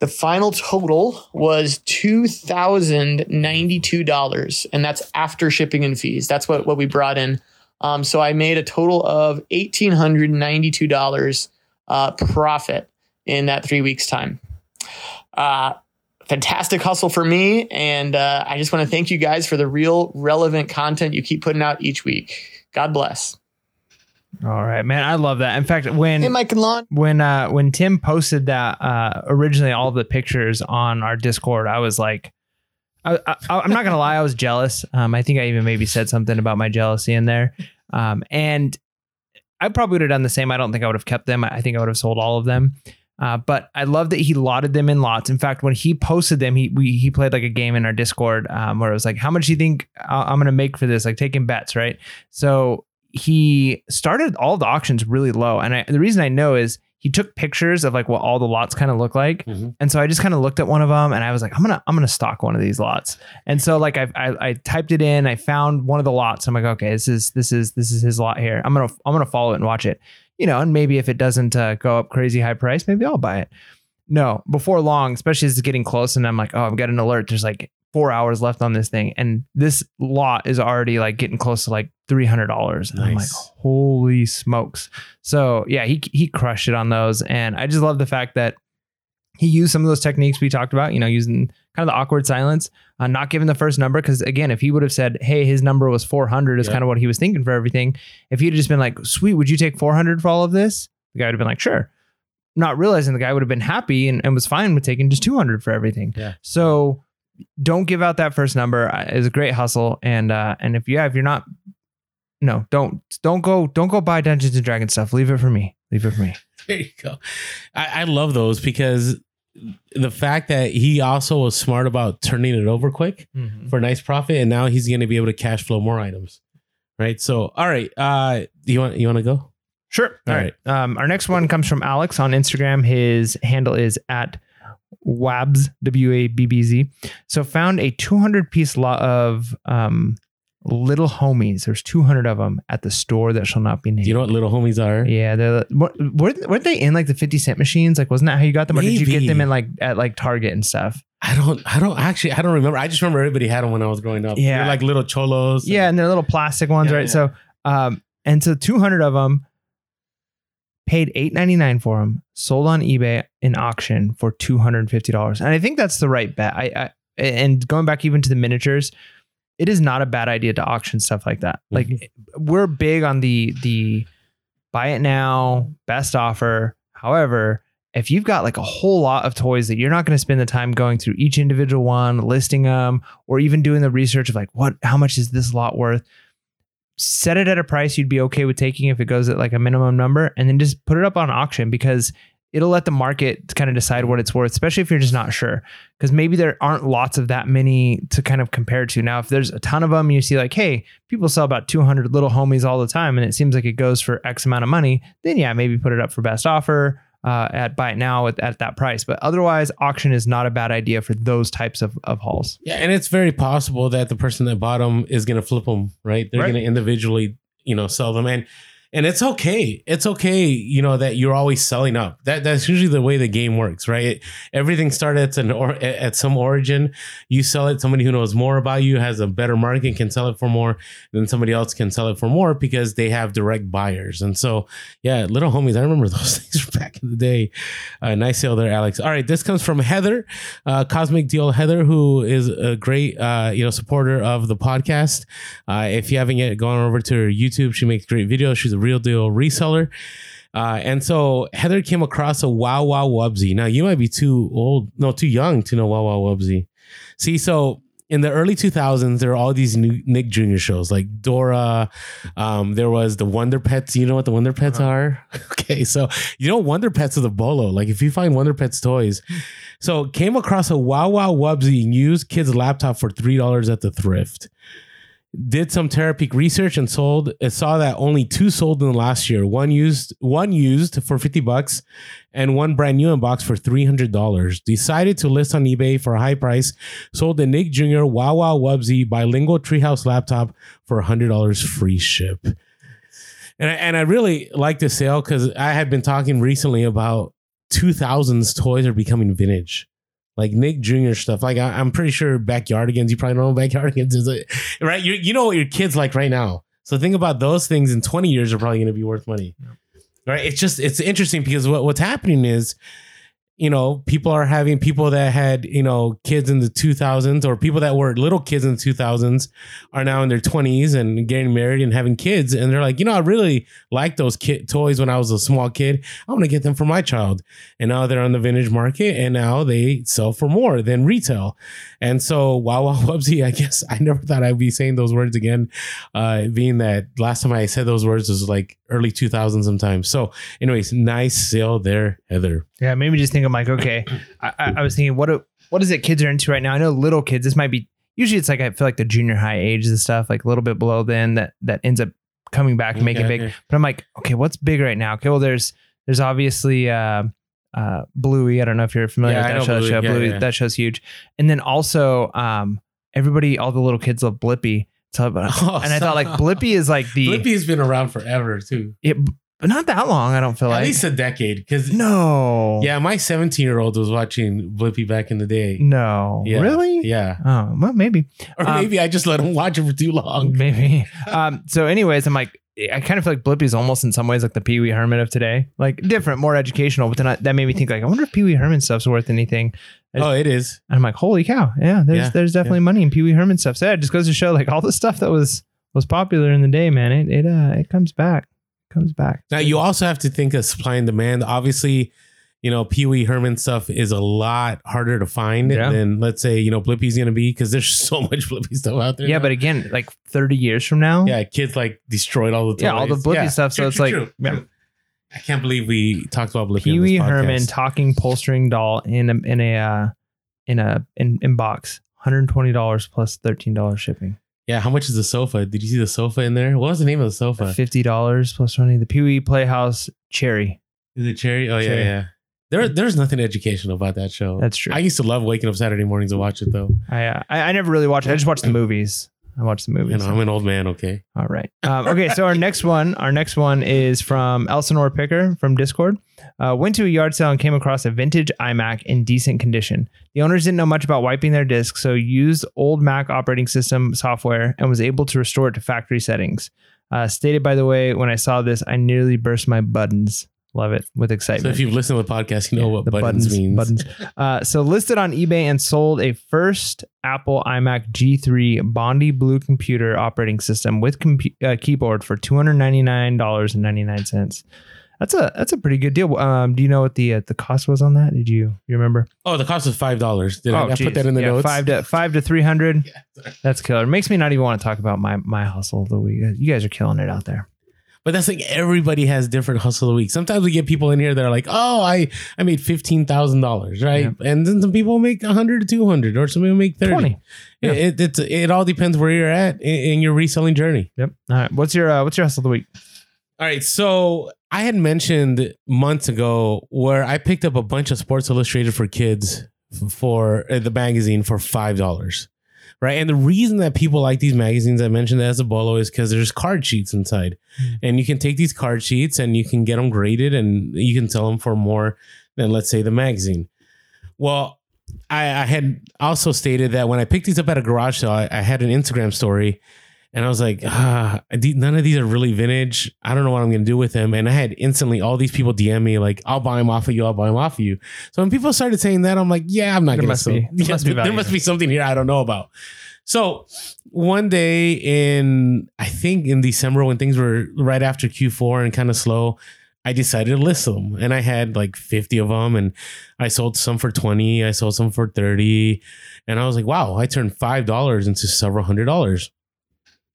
The final total was $2,092, and that's after shipping and fees. That's what, what we brought in. Um, so I made a total of $1,892 uh, profit in that three weeks' time. Uh, fantastic hustle for me. And uh, I just want to thank you guys for the real relevant content you keep putting out each week. God bless. All right, man. I love that. In fact, when Hey, Mike and Lon. when uh when Tim posted that uh originally all the pictures on our Discord, I was like, I, I'm not gonna lie, I was jealous. Um, I think I even maybe said something about my jealousy in there. Um, and I probably would have done the same. I don't think I would have kept them. I think I would have sold all of them. Uh, but I love that he lotted them in lots. In fact, when he posted them, he we, he played like a game in our Discord um, where it was like, "How much do you think I'm going to make for this?" Like taking bets, right? So he started all the auctions really low, and I, the reason I know is he took pictures of like what all the lots kind of look like. Mhm. And so I just kind of looked at one of them and I was like, I'm gonna I'm gonna stock one of these lots. And so like I, I I typed it in, I found one of the lots. I'm like, okay, this is this is this is his lot here. I'm gonna I'm gonna follow it and watch it. You know, and maybe if it doesn't uh, go up crazy high price, maybe I'll buy it. No, before long, especially as it's getting close, and I'm like, oh, I've got an alert. There's like four hours left on this thing, and this lot is already like getting close to like three hundred dollars. And I'm like, holy smokes! So yeah, he he crushed it on those, and I just love the fact that he used some of those techniques we talked about. You know, using kind of the awkward silence, uh, not giving the first number because again, if he would have said, "Hey, his number was 400," is Yeah. kind of what he was thinking for everything. If he'd just been like, "Sweet, would you take 400 for all of this?" The guy would have been like, "Sure." Not realizing the guy would have been happy and, and was fine with taking just 200 for everything. Yeah. So don't give out that first number. Uh, It's a great hustle, and uh, and if yeah, if you're not, no, don't don't go don't go buy Dungeons and Dragons stuff. Leave it for me. Leave it for me. There you go. I, I love those because the fact that he also was smart about turning it over quick for a nice profit, and now he's going to be able to cash flow more items. Right. So, all right. Uh, you want you want to go? Sure. All All right. Um, our next one comes from Alex on Instagram. His handle is at Wabbz W A B B Z. So found a 200 piece lot of um, little homies. There's 200 of them at the store that shall not be named. You know what little homies are? yeah, they're weren't, weren't weren't they in like the 50 cent machines? Like, wasn't that how you got them, or did you get them in like at like Target and stuff? I don't. I don't actually. I don't remember. I just remember everybody had them when I was growing up. Yeah. They're like little cholos. Yeah, and they're little plastic ones, Yeah, right? yeah. So, um, and so 200 of them paid 8.99 for them, sold on eBay in auction for $250. And I think that's the right bet. I, I and going back even to the miniatures, it is not a bad idea to auction stuff like that. Like Mm-hmm. we're big on the the buy it now, best offer. However, if you've got like a whole lot of toys that you're not going to spend the time going through each individual one, listing them, or even doing the research of like what, how much is this lot worth? Set it at a price you'd be okay with taking if it goes at like a minimum number, and then just put it up on auction because it'll let the market kind of decide what it's worth, especially if you're just not sure. Because maybe there aren't lots of that many to kind of compare to. Now, if there's a ton of them, you see like, hey, people sell about 200 little homies all the time, and it seems like it goes for X amount of money, then yeah, maybe put it up for best offer uh, at buy it now at, at that price. But otherwise, auction is not a bad idea for those types of, of hauls. Yeah, and it's very possible that the person that bought them is going to flip them. Right. They're Right. going to individually, you know, sell them and. And it's okay. It's okay, you know, that you're always selling up. That that's usually the way the game works, right? Everything started at an or at some origin. You sell it, somebody who knows more about you has a better market can sell it for more, then somebody else can sell it for more because they have direct buyers. And so, yeah, little homies, I remember those things back in the day. Uh, nice sale there, Alex. All right, this comes from Heather, uh, Cosmic Deal Heather, who is a great, uh, you know, supporter of the podcast. Uh, if you haven't yet gone over to her YouTube, she makes great videos. She's a real deal reseller. Uh, and so Heather came across a Wow Wow Wubbzy. Now you might be too old, no, too young to know Wow Wow Wubbzy. See, so in the early 2000s, there were all these new Nick Jr. shows like Dora. Um, there was the Wonder Pets. You know what the Wonder Pets Uh-huh. are? okay, so you know Wonder Pets are the bolo. Like if you find Wonder Pets toys, so came across a Wow Wow Wubbzy used kid's laptop for three dollars at the thrift did some Terapeak research and sold it saw that only two sold in the last year. One used one used for 50 bucks and one brand new in box for $300. Decided to list on eBay for a high price. Sold the Nick Jr. Wow Wow Wubbzy bilingual treehouse laptop for $100 free ship. And I, and I really like this sale because I had been talking recently about 2000s toys are becoming vintage like Nick Jr. stuff. Like I, I'm pretty sure Backyardigans. You probably know what Backyardigans is, right? You you know what your kids like right now. So think about those things in 20 years are probably going to be worth money, right? It's just it's interesting because what, what's happening is, you know, people are having people that had you know kids in the 2000s or people that were little kids in the 2000s are now in their 20s and getting married and having kids, and they're like, you know, I really like those kid toys when I was a small kid. I want to get them for my child. And now they're on the vintage market and now they sell for more than retail. And so wow wow wubbzy i guess i never thought i'd be saying those words again uh being that last time i said those words was like early 2000s sometimes. So anyways nice sale there heather Yeah, maybe just think I'm like, okay. I, I, I was thinking, what do- what is it kids are into right now? I know little kids. This might be usually it's like I feel like the junior high age and stuff, like a little bit below then that that ends up coming back and making Okay, big. okay. But I'm like, okay, what's big right now? Okay, well there's There's obviously uh, uh, Bluey. I don't know if you're familiar Yeah, with that show. Bluey. show. Yeah, Bluey. yeah. That show's huge. And then also, um, everybody, all the little kids love Blippi. So, Oh, and I thought like. Blippi is like the Blippi's been around forever too. it, but not that long. I don't feel At like At least a decade. Because no, yeah, my 17 year old was watching Blippi back in the day. no, Yeah. really, Yeah. Oh, well, maybe. Or Um, maybe I just let him watch it for too long. Maybe. um, so, anyways, I'm like, I kind of feel like Blippi is almost in some ways like the Pee Wee Herman of today, like different, more educational. But then I, that made me think, like, I wonder if Pee Wee Herman stuff's worth anything. Oh, it is. And I'm like, holy cow, yeah, there's Yeah, there's definitely money in Pee Wee Herman stuff. So yeah, it just goes to show, like, all the stuff that was was popular in the day, man. It it uh it comes back, comes back. Now you also have to think of supply and demand. Obviously, you know, Pee Wee Herman stuff is a lot harder to find Yeah. than let's say, you know, Blippi's gonna be because there's so much Blippi stuff out there. Yeah, now. but again, like 30 years from now, yeah, kids like destroyed all the toys. Yeah, all the Blippi stuff, so it's like- yeah. I can't believe we talked about Blippi. Pee Wee. Herman talking pull string doll in a in a uh, in a in, in box. $120 plus $13 shipping. Yeah, how much is the sofa? Did you see the sofa in there? What was the name of the sofa? $50 plus 20 The Pee Wee Playhouse Chairry. Is it Chairry? Oh yeah, Chairry. yeah. There, there's nothing educational about that show. That's true. I used to love waking up Saturday mornings to watch it though. I, uh, I I never really watched it. I just watched the movies. I watched the movies. You know, I'm an old man. Okay. All right. Um, okay. So our next one, our next one is from Elsinore Picker from Discord. Uh, went to a yard sale and came across a vintage iMac in decent condition. The owners didn't know much about wiping their disks, so used old Mac operating system software and was able to restore it to factory settings. Uh, stated by the way, when I saw this, I nearly burst my buttons. Love it with excitement. So if you've listened to the podcast, you know what the buttons, means. Buttons. Uh, so listed on eBay and sold a first Apple iMac G3 Bondi Blue computer operating system with compu- uh, keyboard for two hundred ninety nine dollars and ninety nine cents. That's a that's a pretty good deal. Um, do you know what the uh, the cost was on that? Did you you remember? Oh, the cost was five dollars. Did I, I put that in the Yeah, notes? Five to five to three hundred. Yeah. That's killer. It makes me not even want to talk about my my hustle of the week. You guys are killing it out there. But that's like everybody has different hustle of the week. Sometimes we get people in here that are like, "Oh, I I made fifteen thousand dollars, right?" And then some people make a hundred to two hundred, or some people make thirty. Twenty. Yeah. It, it it's it all depends where you're at in, in your reselling journey. Yep. All right. What's your uh, what's your hustle of the week? All right, so I had mentioned months ago where I picked up a bunch of Sports Illustrated for kids for uh, the magazine for five dollars, right? And the reason that people like these magazines, I mentioned that as a bolo, is because there's card sheets inside, Mm. and you can take these card sheets and you can get them graded, and you can sell them for more than let's say the magazine. Well, I, I had also stated that when I picked these up at a garage sale, I, I had an Instagram story and I was like, ah, none of these are really vintage. I don't know what I'm going to do with them. And I had instantly all these people DM me, like, I'll buy them off of you. I'll buy them off of you. So when people started saying that, I'm like, yeah, I'm not going to sell. be- Yeah, must be there must be something here I don't know about. So one day in, I think in December when things were right after Q4 and kind of slow, I decided to list them. And I had like 50 of them and I sold some for 20. I sold some for 30. And I was like, wow, I turned $5 into several hundred dollars.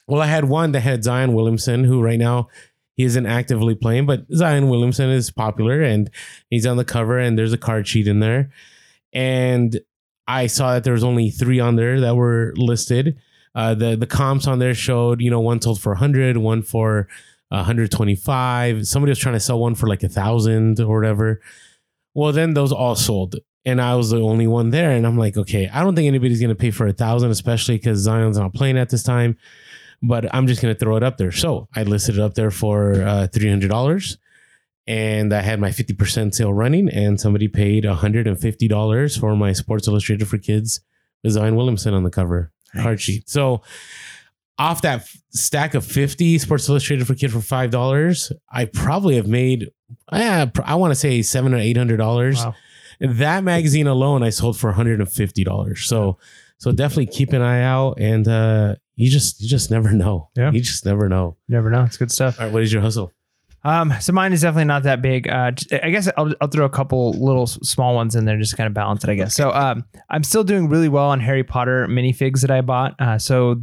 Well, I had one that had Zion Williamson, who right now he isn't actively playing, but Zion Williamson is popular and he's on the cover and there's a card sheet in there. And I saw that there was only three on there that were listed. Uh, the the comps on there showed, you know, one sold for 100, one for 125. Somebody was trying to sell one for like a thousand or whatever. Well, then those all sold, and I was the only one there. And I'm like, okay, I don't think anybody's gonna pay for a thousand, especially because Zion's not playing at this time. But I'm just gonna throw it up there. So I listed it up there for uh, three hundred dollars, and I had my fifty percent sale running, and somebody paid hundred and fifty dollars for my Sports Illustrated for Kids with Zion Williamson on the cover card Nice. sheet. So off that f- stack of 50 Sports Illustrated for Kids for five dollars, I probably have made eh, pr- I want to say seven or eight hundred dollars. Wow. That magazine alone I sold for hundred and fifty dollars. So so definitely keep an eye out and uh you just you just never know. Yeah. You just never know. Never know. It's good stuff. All right, what is your hustle? Um, so mine is definitely not that big. Uh, I guess I'll, I'll throw a couple little small ones in there just kind of balance it. I guess. So um, I'm still doing really well on Harry Potter minifigs that I bought. Uh, so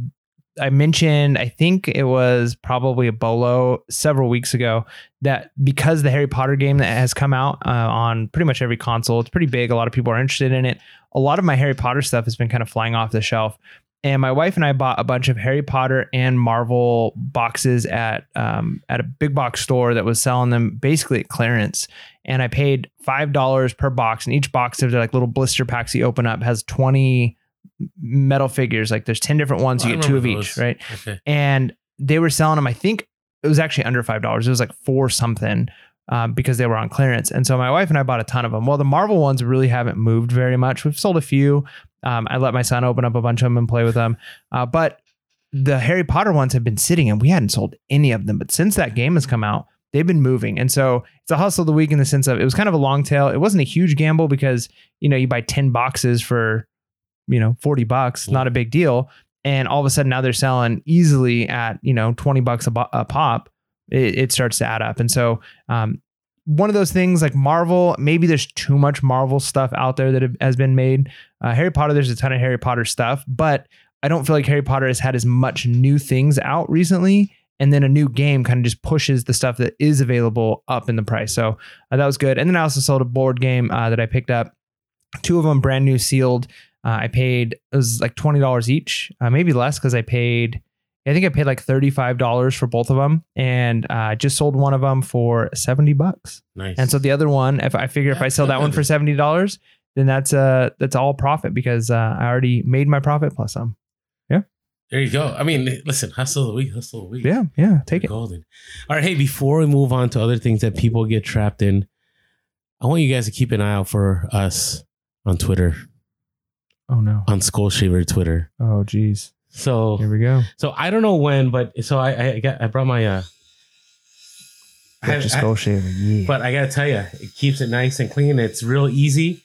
I mentioned, I think it was probably a bolo several weeks ago that because the Harry Potter game that has come out uh, on pretty much every console, it's pretty big. A lot of people are interested in it. A lot of my Harry Potter stuff has been kind of flying off the shelf. and my wife and I bought a bunch of Harry Potter and Marvel boxes at um, at a big box store that was selling them basically at clearance. And I paid five dollars per box, and each box of like little blister packs you open up has twenty metal figures. Like there's ten different ones. I You get two of remember each, right? Okay. and they were selling them. I think it was actually under five dollars. It was like four something um, because they were on clearance. And so my wife and I bought a ton of them. Well, the Marvel ones really haven't moved very much. We've sold a few. Um, I let my son open up a bunch of them and play with them, uh, but the Harry Potter ones have been sitting and we hadn't sold any of them. But since that game has come out, they've been moving. And so it's a hustle of the week in the sense of it was kind of a long tail. It wasn't a huge gamble because, you know, you buy 10 boxes for, you know, 40 bucks, not a big deal. And all of a sudden now they're selling easily at, you know, 20 bucks a, bo- a pop. It, it starts to add up. And so, um, one of those things like Marvel, maybe there's too much Marvel stuff out there that have- has been made. Uh, Harry Potter, there's a ton of Harry Potter stuff, but I don't feel like Harry Potter has had as much new things out recently. And then a new game kind of just pushes the stuff that is available up in the price. So uh, that was good. And then I also sold a board game uh, that I picked up, two of them brand new sealed. Uh, I paid it was like twenty dollars each, uh, maybe less because I paid. I think I paid like thirty five dollars for both of them, and uh, I just sold one of them for seventy bucks. Nice. And so the other one, if I figure if I sell that one for seventy dollars, then that's uh that's all profit because uh, I already made my profit plus some. Yeah. There you go. I mean, listen, hustle of the week, hustle of the week. Yeah, yeah, take it. Golden. All right. Hey, before we move on to other things that people get trapped in, I want you guys to keep an eye out for us on Twitter, Oh no. on Skull Shaver Twitter. Oh geez. So, Here we go. so I don't know when, but so I, I got, I brought my, uh, I Got have- your skull shaver. Yeah. but I gotta tell you, it keeps it nice and clean. It's real easy.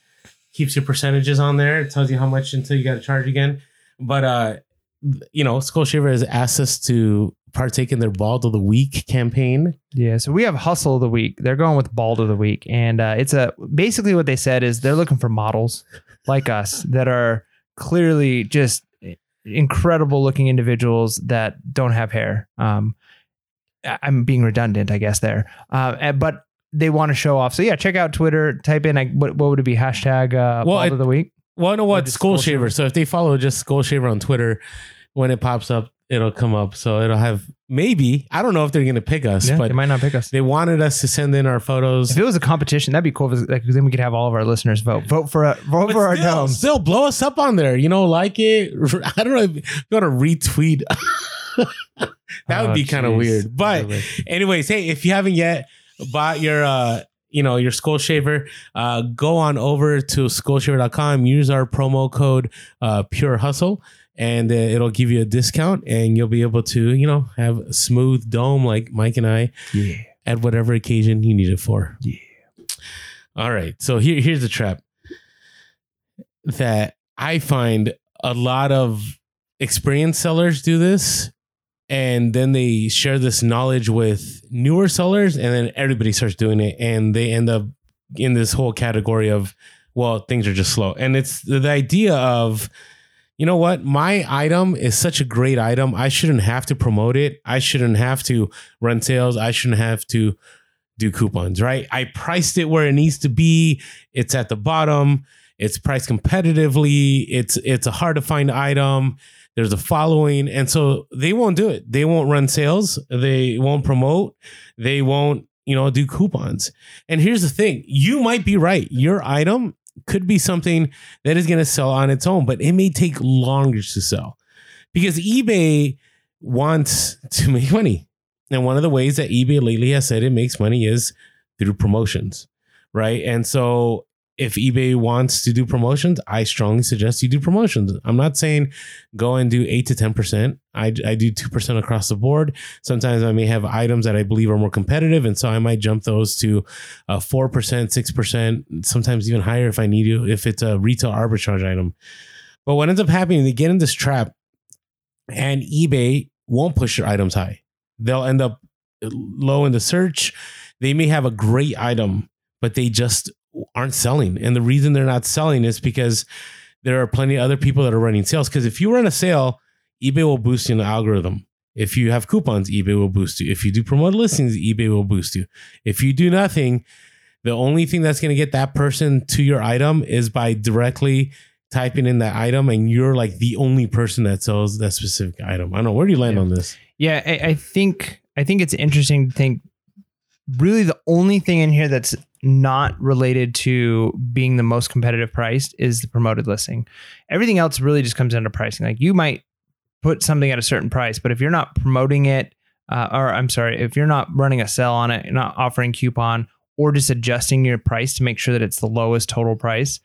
Keeps your percentages on there. It tells you how much until you got to charge again. But uh, you know, Skull Shaver has asked us to partake in their Bald of the Week campaign. Yeah, so we have hustle of the week. They're going with bald of the week, and uh, it's a basically what they said is they're looking for models like us that are clearly just incredible looking individuals that don't have hair. Um, I'm being redundant, I guess there, uh, but they want to show off. So yeah, check out Twitter. Type in like what, what would it be hashtag uh, Well, I- of the week. Well, I know what Skull Skull Shaver. Shaver. So if they follow just Skull Shaver on Twitter, when it pops up, it'll come up. So it'll have maybe I don't know if they're gonna pick us, Yeah, but they might not pick us. they wanted us to send in our photos. If it was a competition, that'd be cool. Because like, then we could have all of our listeners vote. Vote for a, vote But for our still, still blow us up on there. You know, like it. I don't know if you want to retweet. that would Oh, be kind of jeez. weird. But anyways, hey, if you haven't yet bought your uh you know your skull shaver uh go on over to skullshaver.com use our promo code uh pure hustle and uh, it'll give you a discount and you'll be able to you know have a smooth dome like mike and i yeah. at whatever occasion you need it for Yeah. all right so here here's the trap that i find a lot of experienced sellers do this and then they share this knowledge with newer sellers and then everybody starts doing it and they end up in this whole category of well things are just slow and it's the, the idea of you know what? My item is such a great item. I shouldn't have to promote it. I shouldn't have to run sales. I shouldn't have to do coupons right? I priced it where it needs to be. It's at the bottom. It's priced competitively. It's it's a hard to find item. There's a following. And so they won't do it. They won't run sales. They won't promote. They won't you know do coupons. And here's the thing. You might be right. Your item could be something that is going to sell on its own but it may take longer to sell. Because ebay wants to make money. And one of the ways that ebay lately has said it makes money is through promotions right? And so if eBay wants to do promotions, I strongly suggest you do promotions. I'm not saying go and do eight to 10%. I, I do 2% across the board. Sometimes I may have items that I believe are more competitive. And so I might jump those to uh, 4%, 6%, sometimes even higher if I need to, if it's a retail arbitrage item. But what ends up happening, they get in this trap and eBay won't push your items high. They'll end up low in the search. They may have a great item, but they just aren't selling. And the reason they're not selling is because there are plenty of other people that are running sales. Because if you run a sale, eBay will boost you in the algorithm. If you have coupons, eBay will boost you. If you do promoted listings, eBay will boost you. If you do nothing, the only thing that's going to get that person to your item is by directly typing in that item and you're like the only person that sells that specific item. I don't know. Where do you land Yeah. on this? Yeah, I, I think I think it's interesting to think. Really, the only thing in here that's not related to being the most competitive priced is the promoted listing. Everything else really just comes down to pricing. Like you might put something at a certain price, but if you're not promoting it, uh, or I'm sorry, if you're not running a sale on it, you're not offering coupon, or just adjusting your price to make sure that it's the lowest total price,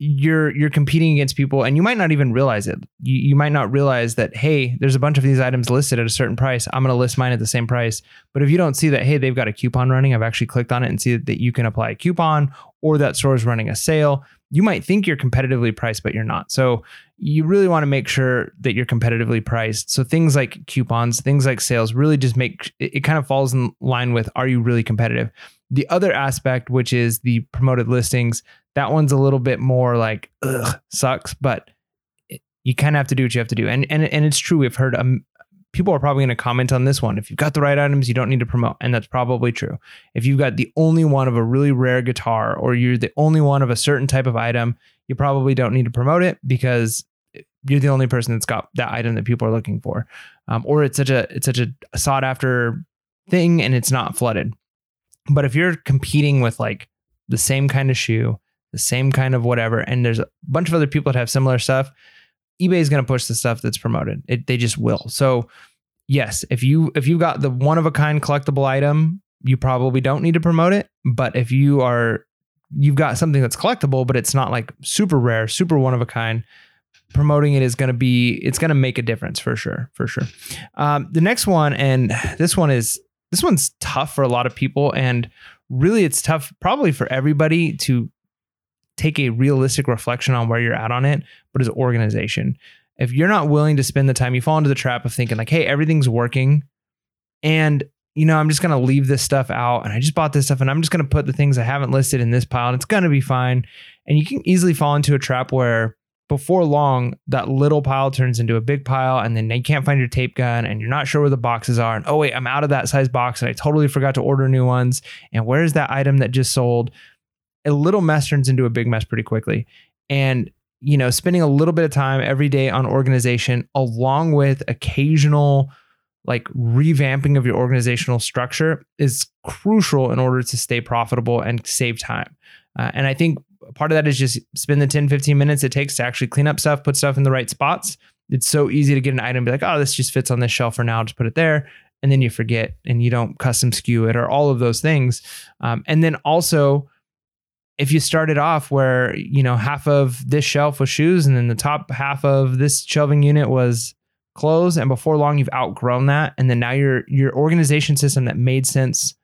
you're you're competing against people and you might not even realize it. You, you might not realize that hey, there's a bunch of these items listed at a certain price. I'm going to list mine at the same price. But if you don't see that hey, they've got a coupon running, I've actually clicked on it and see that you can apply a coupon or that store is running a sale, you might think you're competitively priced but you're not. So you really want to make sure that you're competitively priced. So things like coupons, things like sales really just make it, kind of falls in line with are you really competitive? The other aspect which is the promoted listings that one's a little bit more like ugh, sucks, but you kind of have to do what you have to do. And and and it's true. We've heard um, people are probably going to comment on this one. If you've got the right items, you don't need to promote, and that's probably true. If you've got the only one of a really rare guitar, or you're the only one of a certain type of item, you probably don't need to promote it because you're the only person that's got that item that people are looking for, um, or it's such a it's such a sought after thing, and it's not flooded. But if you're competing with like the same kind of shoe, the same kind of whatever, and there's a bunch of other people that have similar stuff, eBay is going to push the stuff that's promoted. It, they just will. So, yes, if you if you got the one of a kind collectible item, you probably don't need to promote it. But if you are you've got something that's collectible, but it's not like super rare, super one of a kind, promoting it is going to be it's going to make a difference for sure, for sure. Um, the next one, and this one is this one's tough for a lot of people, and really it's tough probably for everybody to take a realistic reflection on where you're at on it, but is organization. If you're not willing to spend the time, you fall into the trap of thinking like, hey, everything's working. And, you know, I'm just going to leave this stuff out. And I just bought this stuff and I'm just going to put the things I haven't listed in this pile and it's going to be fine. And you can easily fall into a trap where before long, that little pile turns into a big pile, and then you can't find your tape gun, and you're not sure where the boxes are. And oh, wait, I'm out of that size box, and I totally forgot to order new ones. And where's that item that just sold? A little mess turns into a big mess pretty quickly. And, you know, spending a little bit of time every day on organization, along with occasional like revamping of your organizational structure, is crucial in order to stay profitable and save time. Uh, and I think part of that is just spend the 10, 15 minutes it takes to actually clean up stuff, put stuff in the right spots. It's so easy to get an item, be like, oh, this just fits on this shelf for now, just put it there. And then you forget and you don't custom skew it or all of those things. Um, and then also, if you started off where, you know, half of this shelf was shoes and then the top half of this shelving unit was clothes, and before long you've outgrown that. And then now your your organization system that made sense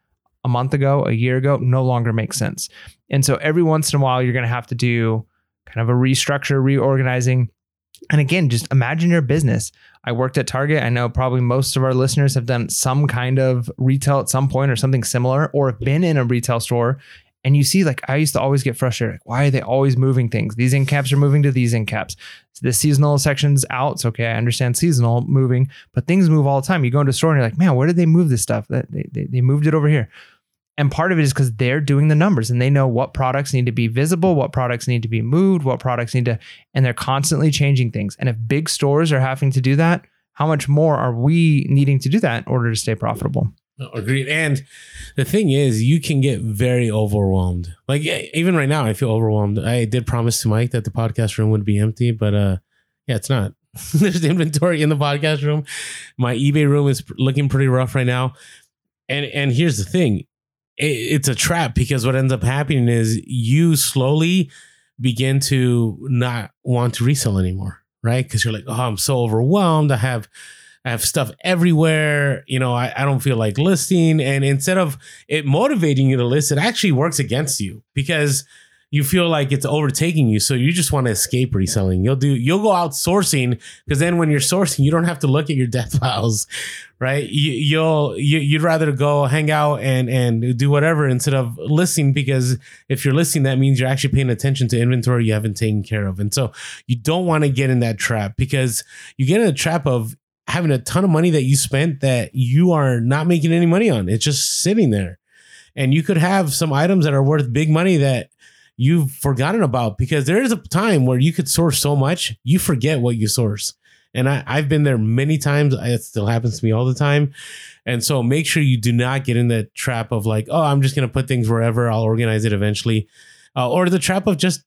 a month ago, a year ago, no longer makes sense. And so every once in a while, you're going to have to do kind of a restructure, reorganizing. And again, just imagine your business. I worked at Target. I know probably most of our listeners have done some kind of retail at some point or something similar, or have been in a retail store. And you see, like, I used to always get frustrated. Like, why are they always moving things? These end caps are moving to these end caps. So The seasonal section's out. It's okay. I understand seasonal moving, but things move all the time. You go into a store and you're like, man, where did they move this stuff? That they, they, they moved it over here. And part of it is because they're doing the numbers and they know what products need to be visible, what products need to be moved, what products need to, and they're constantly changing things. And if big stores are having to do that, how much more are we needing to do that in order to stay profitable? Agreed. And the thing is, you can get very overwhelmed. Like even right now, I feel overwhelmed. I did promise to Mike that the podcast room would be empty, but uh, yeah, it's not. There's inventory in the podcast room. My eBay room is looking pretty rough right now. And and here's the thing, it, it's a trap because what ends up happening is you slowly begin to not want to resell anymore, right? Because you're like, oh, I'm so overwhelmed. I have I have stuff everywhere. You know, I, I don't feel like listing. And instead of it motivating you to list, it actually works against you because you feel like it's overtaking you. So you just want to escape reselling. You'll do, you'll go outsourcing because then when you're sourcing, you don't have to look at your death files, right? You, you'll, you, you'd rather go hang out and, and do whatever instead of listing because if you're listing, that means you're actually paying attention to inventory you haven't taken care of. And so you don't want to get in that trap because you get in a trap of having a ton of money that you spent that you are not making any money on. It's just sitting there. And you could have some items that are worth big money that you've forgotten about because there is a time where you could source so much you forget what you source. And I, i've been there many times. It still happens to me all the time. And so make sure you do not get in the trap of like oh i'm just going to put things wherever. I'll organize it eventually. Uh, or the trap of just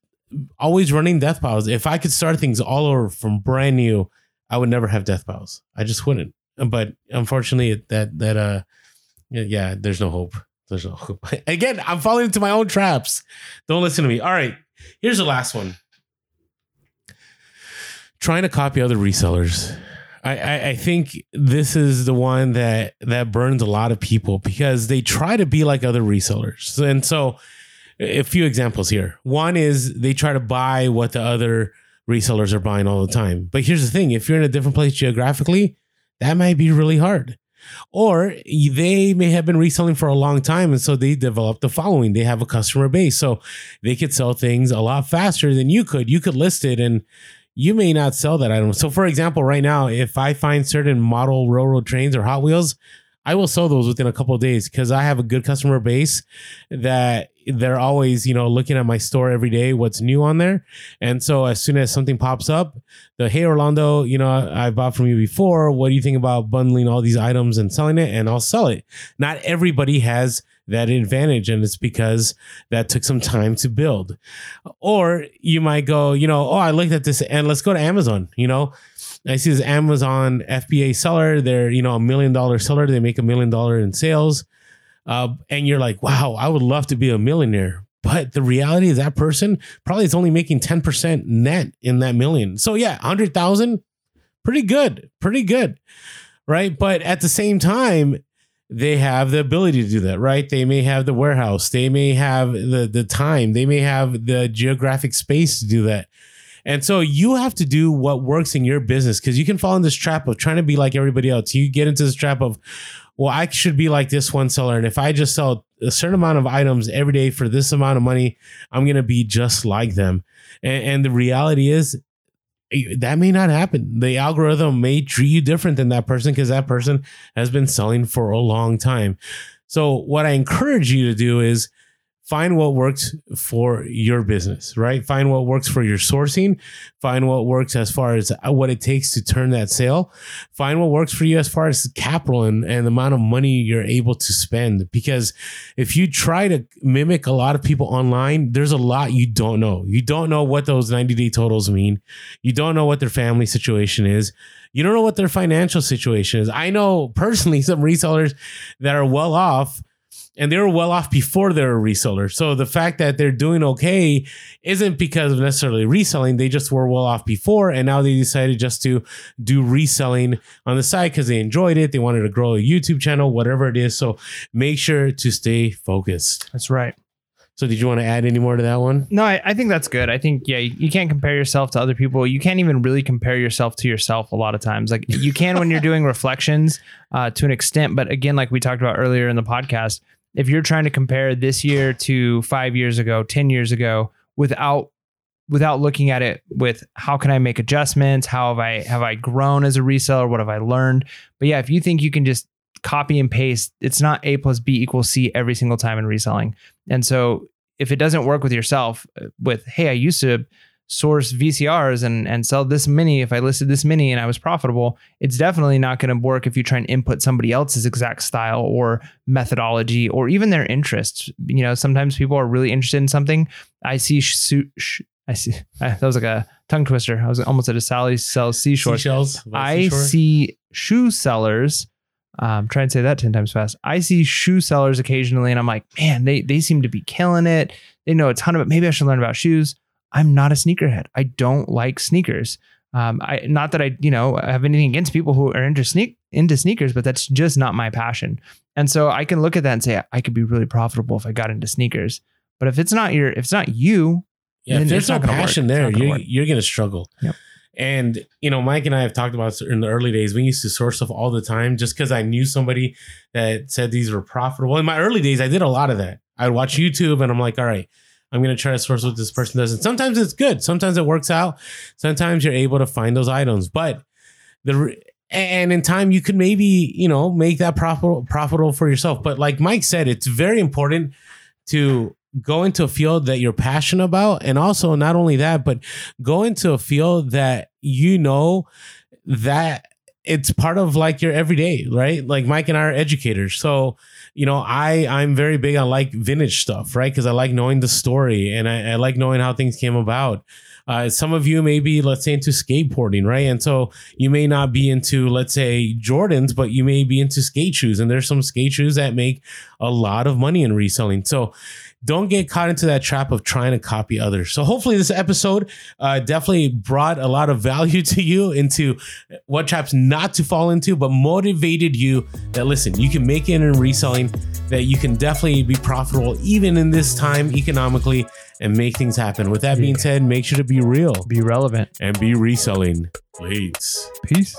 always running death piles. If i could start things all over from brand new i would never have death piles i just wouldn't. But unfortunately that that uh yeah there's no hope. There's no hope. Again i'm falling into my own traps. Don't listen to me. All right here's the last one. Trying to copy other resellers. I, I, I think this is the one that that burns a lot of people because they try to be like other resellers. And so a few examples here. One is they try to buy what the other resellers are buying all the time but here's the thing if you're in a different place geographically that might be really hard. Or they may have been reselling for a long time and so they developed the following. They have a customer base. So they could sell things a lot faster than you could. You could list it and you may not sell that item. So, for example, right now, if I find certain model railroad trains or Hot Wheels, I will sell those within a couple of days because I have a good customer base that they're always, you know, looking at my store every day, what's new on there. And so as soon as something pops up, the hey Orlando, you know, I bought from you before. What do you think about bundling all these items and selling it? And I'll sell it. Not everybody has that advantage and it's because that took some time to build or you might go you know oh i looked at this and let's go to amazon you know I see this Amazon FBA seller. They're you know a million dollar seller. They make a million dollar in sales, uh, and you're like, wow, I would love to be a millionaire. But the reality is that person probably is only making ten percent net in that million. So yeah, hundred thousand, pretty good, pretty good, right? But at the same time, they have the ability to do that, right? They may have the warehouse, they may have the the time, they may have the geographic space to do that. And so you have to do what works in your business because you can fall in this trap of trying to be like everybody else. You get into this trap of, well, I should be like this one seller. And if I just sell a certain amount of items every day for this amount of money, I'm going to be just like them. And, and the reality is, that may not happen. The algorithm may treat you different than that person because that person has been selling for a long time. So, what I encourage you to do is find what works for your business, right? Find what works for your sourcing, find what works as far as what it takes to turn that sale, find what works for you as far as capital and, and the amount of money you're able to spend. Because if you try to mimic a lot of people online, there's a lot you don't know. You don't know what those 90 day totals mean. You don't know what their family situation is. You don't know what their financial situation is. I know personally some resellers that are well off and they were well off before they were a reseller. So the fact that they're doing okay isn't because of necessarily reselling. They just were well off before, and now they decided just to do reselling on the side because they enjoyed it. They wanted to grow a YouTube channel, whatever it is. So make sure to stay focused. That's right. So did you want to add any more to that one? No, I, I think that's good. I think yeah, you, you can't compare yourself to other people. You can't even really compare yourself to yourself a lot of times. Like you can when you're doing reflections uh, to an extent, but again, like we talked about earlier in the podcast, if you're trying to compare this year to five years ago, 10 years ago, without without looking at it with how can I make adjustments? How have I have I grown as a reseller? What have I learned? But yeah, if you think you can just copy and paste, it's not A plus B equals C every single time in reselling. And so if it doesn't work with yourself, uh, with hey, I used to source VCRs and and sell this many if I listed this many and I was profitable, it's definitely not going to work if you try and input somebody else's exact style or methodology or even their interests. You know, sometimes people are really interested in something. I see sh- sh- I see that was like a tongue twister. I was almost at a Sally sells seashore. Seashells. I Seashore? see shoe sellers. Um, try and say that 10 times fast. I see shoe sellers occasionally and I'm like, man, they they seem to be killing it. They know a ton of it. Maybe I should learn about shoes. I'm not a sneakerhead. I don't like sneakers. Um, I not that I you know have anything against people who are into sneak into sneakers, but that's just not my passion. And so I can look at that and say I could be really profitable if I got into sneakers. But if it's not your, if it's not you, Yeah, then if there's no gonna work. passion there, you're, work. you're going to struggle. Yep. And, you know, Mike and I have talked about in the early days, we used to source stuff all the time just because I knew somebody that said these were profitable. In my early days, I did a lot of that. I'd watch mm-hmm. YouTube and I'm like, all right, I'm going to try to source what this person does. And sometimes it's good. Sometimes it works out. Sometimes you're able to find those items. But the, and in time you could maybe, you know, make that profitable, profitable for yourself. But like Mike said, it's very important to go into a field that you're passionate about and also not only that but go into a field that you know that it's part of like your everyday right like mike and i are educators so you know i i'm very big on like vintage stuff right because i like knowing the story and I, I like knowing how things came about uh, some of you may be, let's say, into skateboarding, right? And so you may not be into, let's say, Jordans, but you may be into skate shoes. And there's some skate shoes that make a lot of money in reselling. So don't get caught into that trap of trying to copy others. So hopefully this episode uh, definitely brought a lot of value to you into what traps not to fall into, but motivated you that listen, you can make it in reselling, that you can definitely be profitable even in this time economically and make things happen. With that being said, make sure to be real Be relevant. and be reselling. Please. Peace.